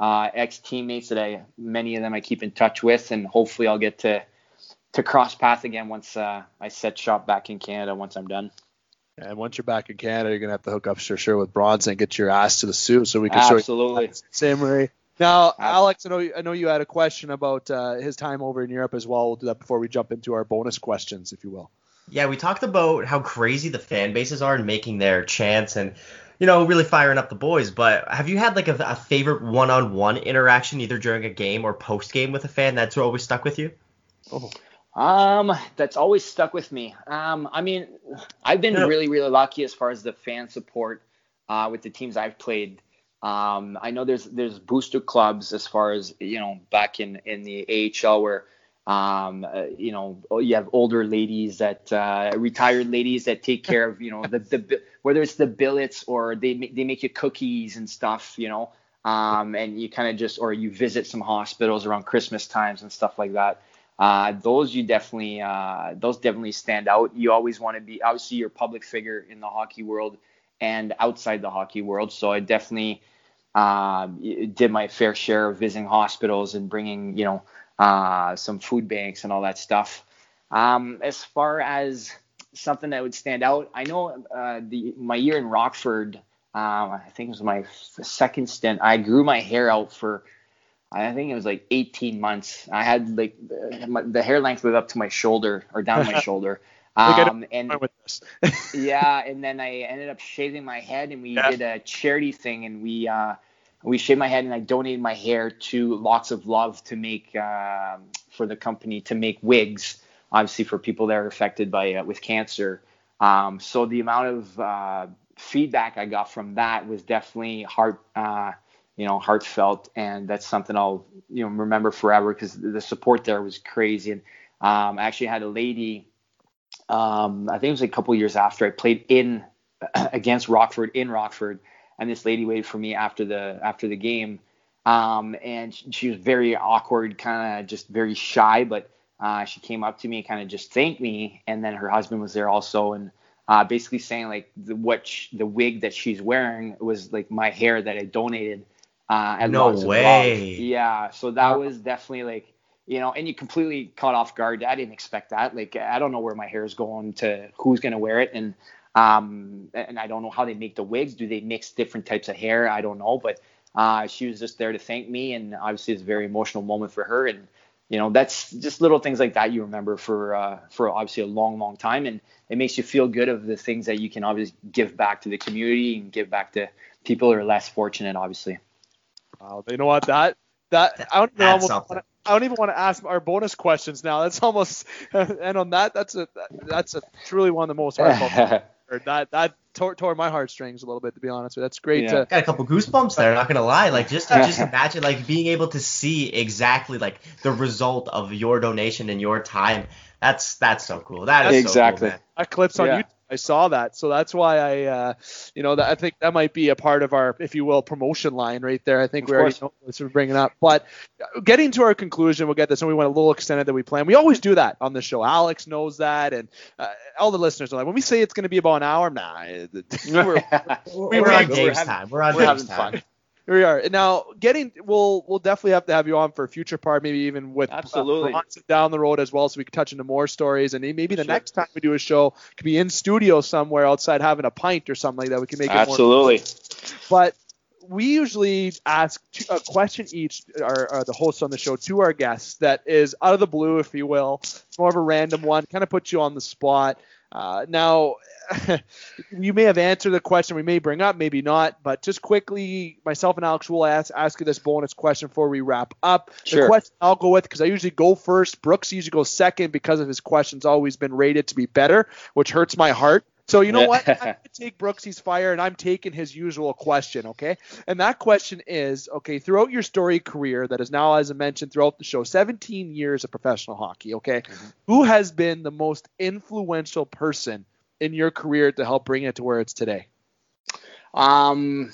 uh, ex teammates that I many of them I keep in touch with, and hopefully I'll get to to cross paths again once uh, I set shop back in Canada once I'm done. And once you're back in Canada, you're gonna have to hook up for sure with Bronze and get your ass to the suit so we can absolutely same way now, Alex, I know I know you had a question about uh, his time over in Europe as well. We'll do that before we jump into our bonus questions, if you will. Yeah, we talked about how crazy the fan bases are in making their chants and you know really firing up the boys. But have you had like a, a favorite one-on-one interaction either during a game or post-game with a fan that's always stuck with you? Oh. Um, that's always stuck with me. Um, I mean, I've been really, really lucky as far as the fan support uh, with the teams I've played. Um, I know there's there's booster clubs as far as you know back in in the AHL where um, uh, you know you have older ladies that uh, retired ladies that take care of you know the, the whether it's the billets or they they make you cookies and stuff you know um, and you kind of just or you visit some hospitals around Christmas times and stuff like that. Uh, those you definitely uh, those definitely stand out. You always want to be obviously you're a public figure in the hockey world and outside the hockey world. So I definitely uh, did my fair share of visiting hospitals and bringing, you know, uh, some food banks and all that stuff. Um, as far as something that would stand out, I know uh, the my year in Rockford, um, I think it was my second stint. I grew my hair out for I think it was like 18 months. I had like the, the hair length was up to my shoulder or down my shoulder. Um, and yeah, and then I ended up shaving my head, and we yeah. did a charity thing, and we uh, we shaved my head, and I donated my hair to Lots of Love to make uh, for the company to make wigs, obviously for people that are affected by uh, with cancer. Um, so the amount of uh, feedback I got from that was definitely heart, uh, you know, heartfelt, and that's something I'll you know remember forever because the support there was crazy. And um, I actually had a lady um, I think it was a couple years after I played in against Rockford in Rockford, and this lady waited for me after the after the game, um, and she was very awkward, kind of just very shy, but uh, she came up to me and kind of just thanked me, and then her husband was there also, and uh, basically saying like the, what sh- the wig that she's wearing was like my hair that I donated. Uh, No way. Yeah, so that was definitely like you know, and you completely caught off guard. I didn't expect that. Like I don't know where my hair is going to who's gonna wear it, and um, and I don't know how they make the wigs. Do they mix different types of hair? I don't know, but uh, she was just there to thank me, and obviously it's a very emotional moment for her, and you know that's just little things like that you remember for uh, for obviously a long, long time, and it makes you feel good of the things that you can obviously give back to the community and give back to people who are less fortunate, obviously. Wow, you know what that that I don't know. That's almost something. wanna, I don't even want to ask our bonus questions now. That's almost and on that that's a that's a truly one of the most heartfelt. that that tore, tore my heartstrings a little bit to be honest with you. That's great Yeah. to got a couple goosebumps there. Not gonna lie, like just just imagine like being able to see exactly like the result of your donation and your time. That's that's so cool. That is Exactly. So cool, man. that clips on Yeah. YouTube. I saw that, so that's why I, uh, you know, that I think that might be a part of our, if you will, promotion line right there. I think Of we already course. know this we're bringing up, but uh, getting to our conclusion, we'll get this, and we went a little extended than we planned. We always do that on the show. Alex knows that, and uh, all the listeners are like, when we say it's going to be about an hour, nah, it- we're, We're, were on having- Dave's time. We're on we're Dave's having time. fun. Here we are. And Now, getting we'll we'll definitely have to have you on for a future part, maybe even with uh, Absolutely. Bronson down the road as well, so we can touch into more stories. And maybe the Sure. next time we do a show could be in studio somewhere outside having a pint or something like that. We can make it more. Absolutely. But we usually ask two, a question each, our, our the hosts on the show, to our guests that is out of the blue, if you will. It's more of a random one, kind of puts you on the spot. Uh, now, you may have answered the question we may bring up, maybe not, but just quickly, myself and Alex will ask, ask you this bonus question before we wrap up. Sure. The question I'll go with, because I usually go first, Brooks usually goes second because of his questions always been rated to be better, which hurts my heart. So you know what? I'm gonna take Brooksy's fire and I'm taking his usual question, okay? And that question is, okay, throughout your story career that is now, as I mentioned, throughout the show, 17 years of professional hockey, okay? Who has been the most influential person in your career to help bring it to where it's today? Um,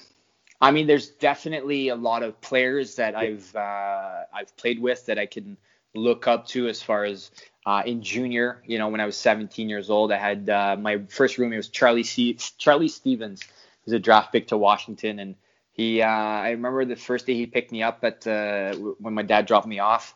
I mean, there's definitely a lot of players that I've uh, I've played with that I can look up to as far as uh, in junior. You know, when I was 17 years old, I had uh, my first roommate was Charlie C- Charlie Stevens, who's a draft pick to Washington, and he uh, I remember the first day he picked me up at uh, when my dad dropped me off.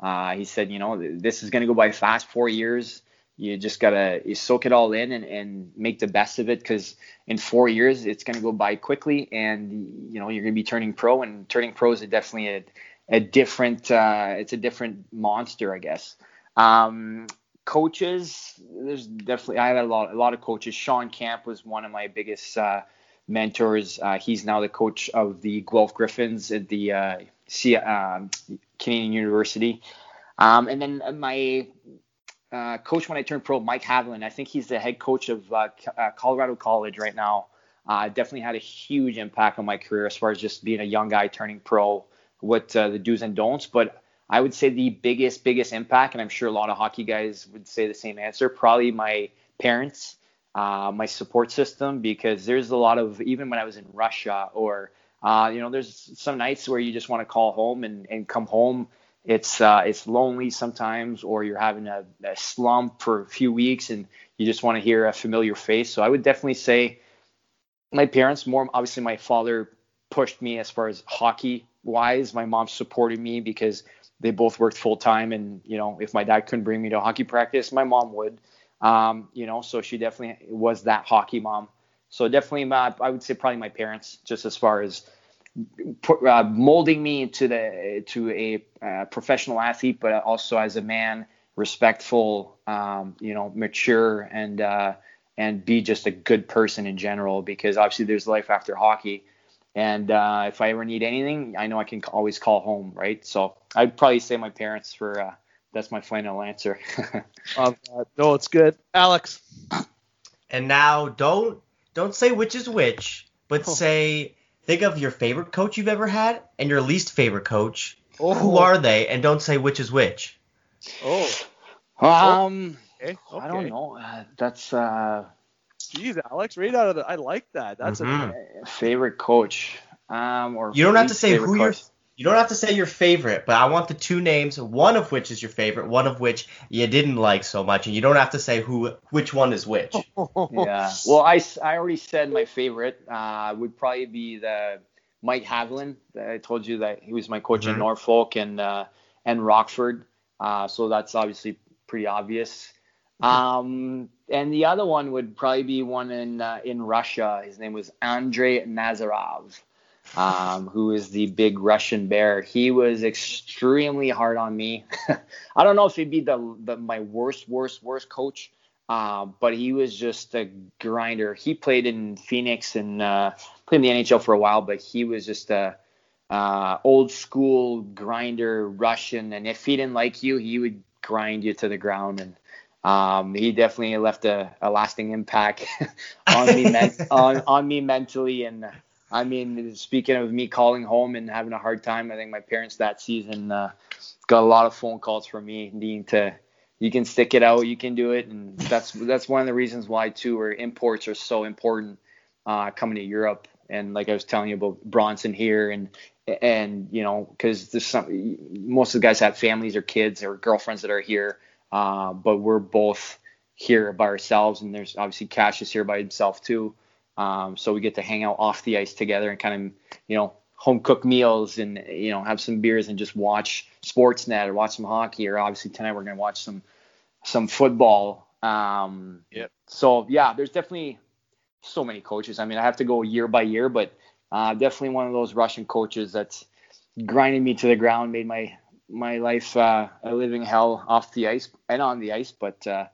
Uh, he said, you know, this is gonna go by fast. Four years. You just gotta you soak it all in and, and make the best of it because in four years it's going to go by quickly and you know you're going to be turning pro and turning pro is definitely a, a different uh, it's a different monster i guess. Um, coaches there's definitely i had a lot a lot of coaches. Shawn Camp was one of my biggest uh, mentors. Uh, he's now the coach of the guelph gryphons at the uh, C, um, canadian university. Um, and then my uh, coach when I turned pro, Mike Haviland. I think he's the head coach of uh, Colorado College right now. Definitely had a huge impact on my career as far as just being a young guy turning pro, what uh, the do's and don'ts. But I would say the biggest, biggest impact, and I'm sure a lot of hockey guys would say the same answer, probably my parents, uh, my support system, because there's a lot of, even when I was in Russia or, uh, you know, there's some nights where you just want to call home and, and come home it's uh, it's lonely sometimes, or you're having a, a slump for a few weeks, and you just want to hear a familiar face. So I would definitely say my parents. More obviously, my father pushed me as far as hockey wise. My mom supported me because they both worked full time, and you know, if my dad couldn't bring me to hockey practice, my mom would. Um, you know, so she definitely was that hockey mom. So definitely, my, I would say probably my parents, just as far as uh, molding me into the to a uh, professional athlete, but also as a man, respectful, um, you know, mature, and uh, and be just a good person in general. Because obviously, there's life after hockey, and uh, if I ever need anything, I know I can always call home, right? So I'd probably say my parents for uh, that's my final answer. Um, uh, no, it's good. Alex. And now don't don't say which is which, but Oh. say think of your favorite coach you've ever had and your least favorite coach. Oh. Who are they? And don't say which is which. Oh, um, okay. okay. I don't know. Uh, that's uh, Jeez, Alex, right out of the. I like that. That's Mhm. a. favorite coach. Um, or You don't have to say favorite who your. You don't have to say your favorite, but I want the two names, one of which is your favorite, one of which you didn't like so much, and you don't have to say who which one is which. yeah. Well, I, I already said my favorite uh, would probably be the Mike Haviland. I told you that he was my coach mm-hmm. in Norfolk and uh, and Rockford, uh, so that's obviously pretty obvious. Um, and the other one would probably be one in uh, in Russia. His name was Andrei Nazarov um, who is the big Russian bear. He was extremely hard on me. I don't know if he'd be the, the my worst, worst, worst coach, uh, but he was just a grinder. He played in Phoenix and uh, played in the NHL for a while, but he was just a uh, old school grinder Russian. And if he didn't like you, he would grind you to the ground. And um, he definitely left a, a lasting impact on me men- on, on me mentally. And I mean, speaking of me calling home and having a hard time, I think my parents that season uh, got a lot of phone calls from me needing to, you can stick it out, you can do it, and that's that's one of the reasons why too, where imports are so important uh, coming to Europe. And like I was telling you about Bronson here, and and you know, because there's some most of the guys have families or kids or girlfriends that are here, uh, but we're both here by ourselves, and there's obviously Cassius here by himself too. Um, so we get to hang out off the ice together and kind of, you know, home cook meals and, you know, have some beers and just watch Sportsnet or watch some hockey. Or obviously tonight we're going to watch some some football. Um, yep. So yeah, there's definitely so many coaches. I mean, I have to go year by year, but uh, definitely one of those Russian coaches that's grinding me to the ground, made my my life uh, a living hell off the ice and on the ice. But uh,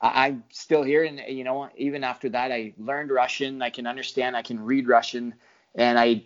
I, am still here, and you know, even after that, I learned Russian. I can understand. I can read Russian, and I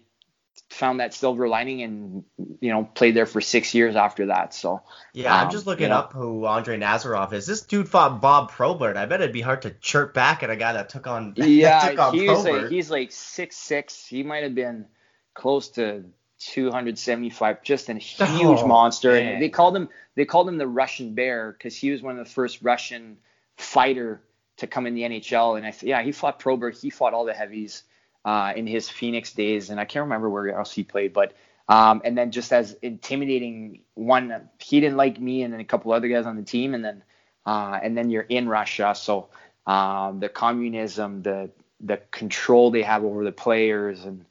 found that silver lining, and you know, played there for six years after that. So yeah, um, I'm just looking you know, up who Andre Nazarov is. This dude fought Bob Probert. I bet it'd be hard to chirp back at a guy that took on. Yeah, took on he's like he's like six six. He might have been close to 275, just a huge oh, monster. Man. And they called him they called him the Russian Bear because he was one of the first Russian fighter to come in the NHL. And I yeah, he fought Probert, he fought all the heavies uh, in his Phoenix days, and I can't remember where else he played, but um, and then just as intimidating one, he didn't like me and then a couple other guys on the team, and then uh, and then you're in Russia, so um, the communism, the the control they have over the players and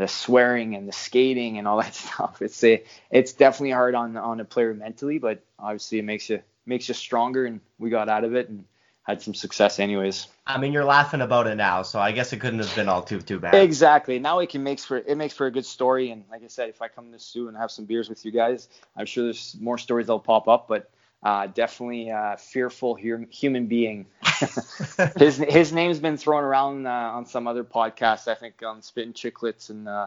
the swearing and the skating and all that stuff. It's a, it's definitely hard on on a player mentally, but obviously it makes you makes you stronger, and we got out of it and had some success anyways. I mean, you're laughing about it now, so I guess it couldn't have been all too too bad. Exactly. Now it can makes for it makes for a good story, and like I said, if I come to Soo and have some beers with you guys, I'm sure there's more stories that'll pop up, but. Uh, definitely a fearful human being. his his name's been thrown around uh, on some other podcasts, I think on Spittin' Chicklets and uh,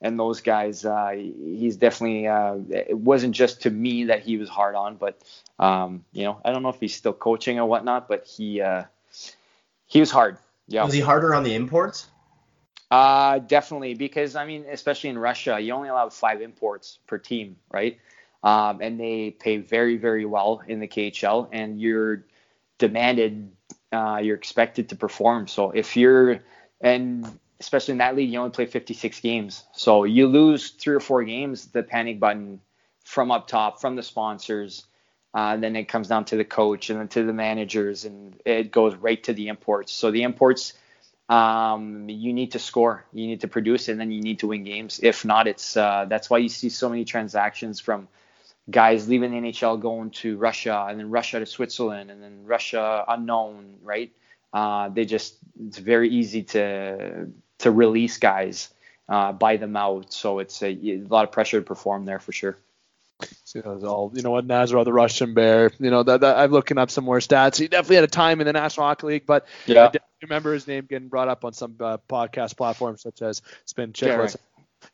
and those guys. Uh, he's definitely uh, it wasn't just to me that he was hard on, but um, you know I don't know if he's still coaching or whatnot, but he uh, he was hard. Yeah. Was he harder on the imports? Uh, definitely because I mean, especially in Russia, you only allow five imports per team, right? Um, and they pay very very well in the KHL, and you're demanded, uh, you're expected to perform. So if you're and especially in that league, you only play 56 games. So you lose three or four games, the panic button from up top, from the sponsors. Uh, then it comes down to the coach and then to the managers, and it goes right to the imports. So the imports, um, you need to score, you need to produce, and then you need to win games. If not, it's uh, that's why you see so many transactions from guys leaving the NHL going to Russia, and then Russia to Switzerland, and then Russia unknown, right? Uh, they just it's very easy to to release guys, uh, buy them out. So it's a, a, lot of pressure to perform there for sure. So all, you know what, Nazarov, the Russian Bear. You know that, that, I'm looking up some more stats. He definitely had a time in the National Hockey League, but yeah. I remember his name getting brought up on some uh, podcast platforms such as Spin Chicklets.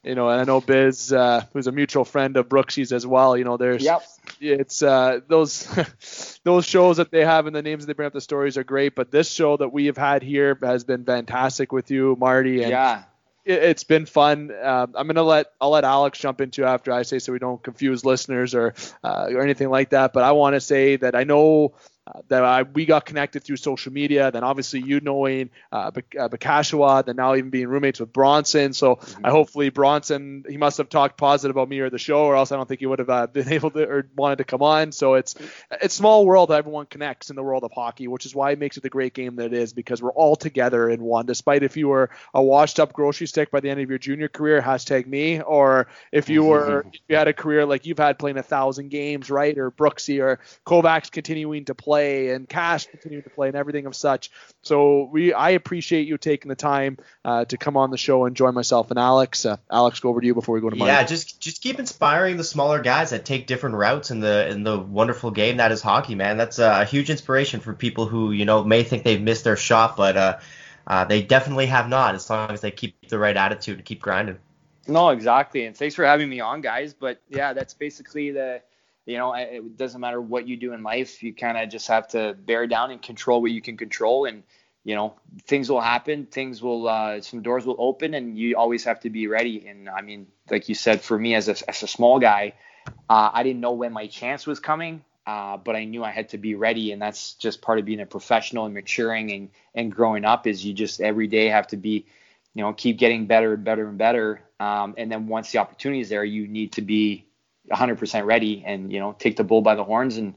You know, and I know Biz, uh, who's a mutual friend of Brooksy's as well. You know, there's yep. it's uh, those those shows that they have and the names that they bring up the stories are great, but this show that we have had here has been fantastic with you, Marty. And yeah. It, has been fun. Um, I'm gonna let I'll let Alex jump into after I say so we don't confuse listeners or uh, or anything like that. But I want to say that I know uh, that I, we got connected through social media. Then obviously you knowing uh, uh Bakashawa, then now even being roommates with Bronson. So mm-hmm. I hopefully Bronson he must have talked positive about me or the show, or else I don't think he would have uh, been able to or wanted to come on. So it's it's small world. Everyone connects in the world of hockey, which is why it makes it the great game that it is because we're all together in one. Despite if you were a washed up grocery stick by the end of your junior career, hashtag me, or if you were if you had a career like you've had playing a thousand games, right, or Brooksy or Kovacs continuing to play and Cash continuing to play and everything of such. So we I appreciate you taking the time uh, to come on the show and join myself and Alex. Uh, Alex, go over to you before we go to Marty. Yeah, just just keep inspiring the smaller guys that take different routes in the in the wonderful game that is hockey, man. That's a huge inspiration for people who you know may think they've missed their shot, but uh, uh, they definitely have not. As long as they keep the right attitude and keep grinding. No, exactly. And thanks for having me on, guys. But yeah, that's basically the you know, it doesn't matter what you do in life. You kind of just have to bear down and control what you can control. And, you know, things will happen. Things will, uh, some doors will open and you always have to be ready. And I mean, like you said, for me as a, as a small guy, uh, I didn't know when my chance was coming. Uh, but I knew I had to be ready, and that's just part of being a professional and maturing and, and growing up. Is you just every day have to be, you know, keep getting better and better and better. Um, and then once the opportunity is there, you need to be 100% ready and you know take the bull by the horns and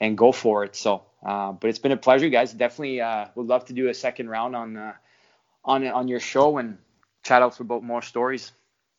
and go for it. So, uh, but it's been a pleasure, guys. Definitely uh, would love to do a second round on uh, on on your show and chat out for about more stories.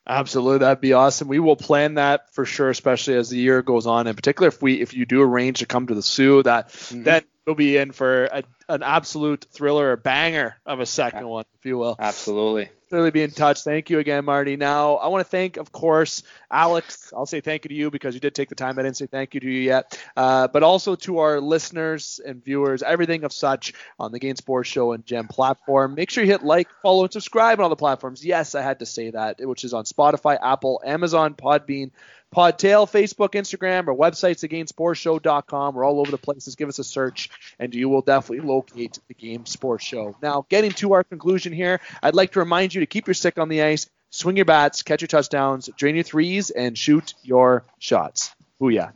Absolutely, that'd be awesome. We will plan that for sure, especially as the year goes on. In particular, if we if you do arrange to come to the Soo, that mm-hmm. then we'll be in for a, an absolute thriller, a banger of a second one, if you will. Absolutely. Clearly be in touch. Thank you again, Marty. Now, I want to thank, of course, Alex. I'll say thank you to you because you did take the time. I didn't say thank you to you yet. Uh, but also to our listeners and viewers, everything of such on the Game Sports Show and Gem platform. Make sure you hit like, follow, and subscribe on all the platforms. Yes, I had to say that, which is on Spotify, Apple, Amazon, Podbean, Podtail, Facebook, Instagram, or websites, thegamesportshow.com. We're all over the places. Give us a search, and you will definitely locate the Game Sports Show. Now, getting to our conclusion here, I'd like to remind you to keep your stick on the ice, swing your bats, catch your touchdowns, drain your threes, and shoot your shots. Booyah.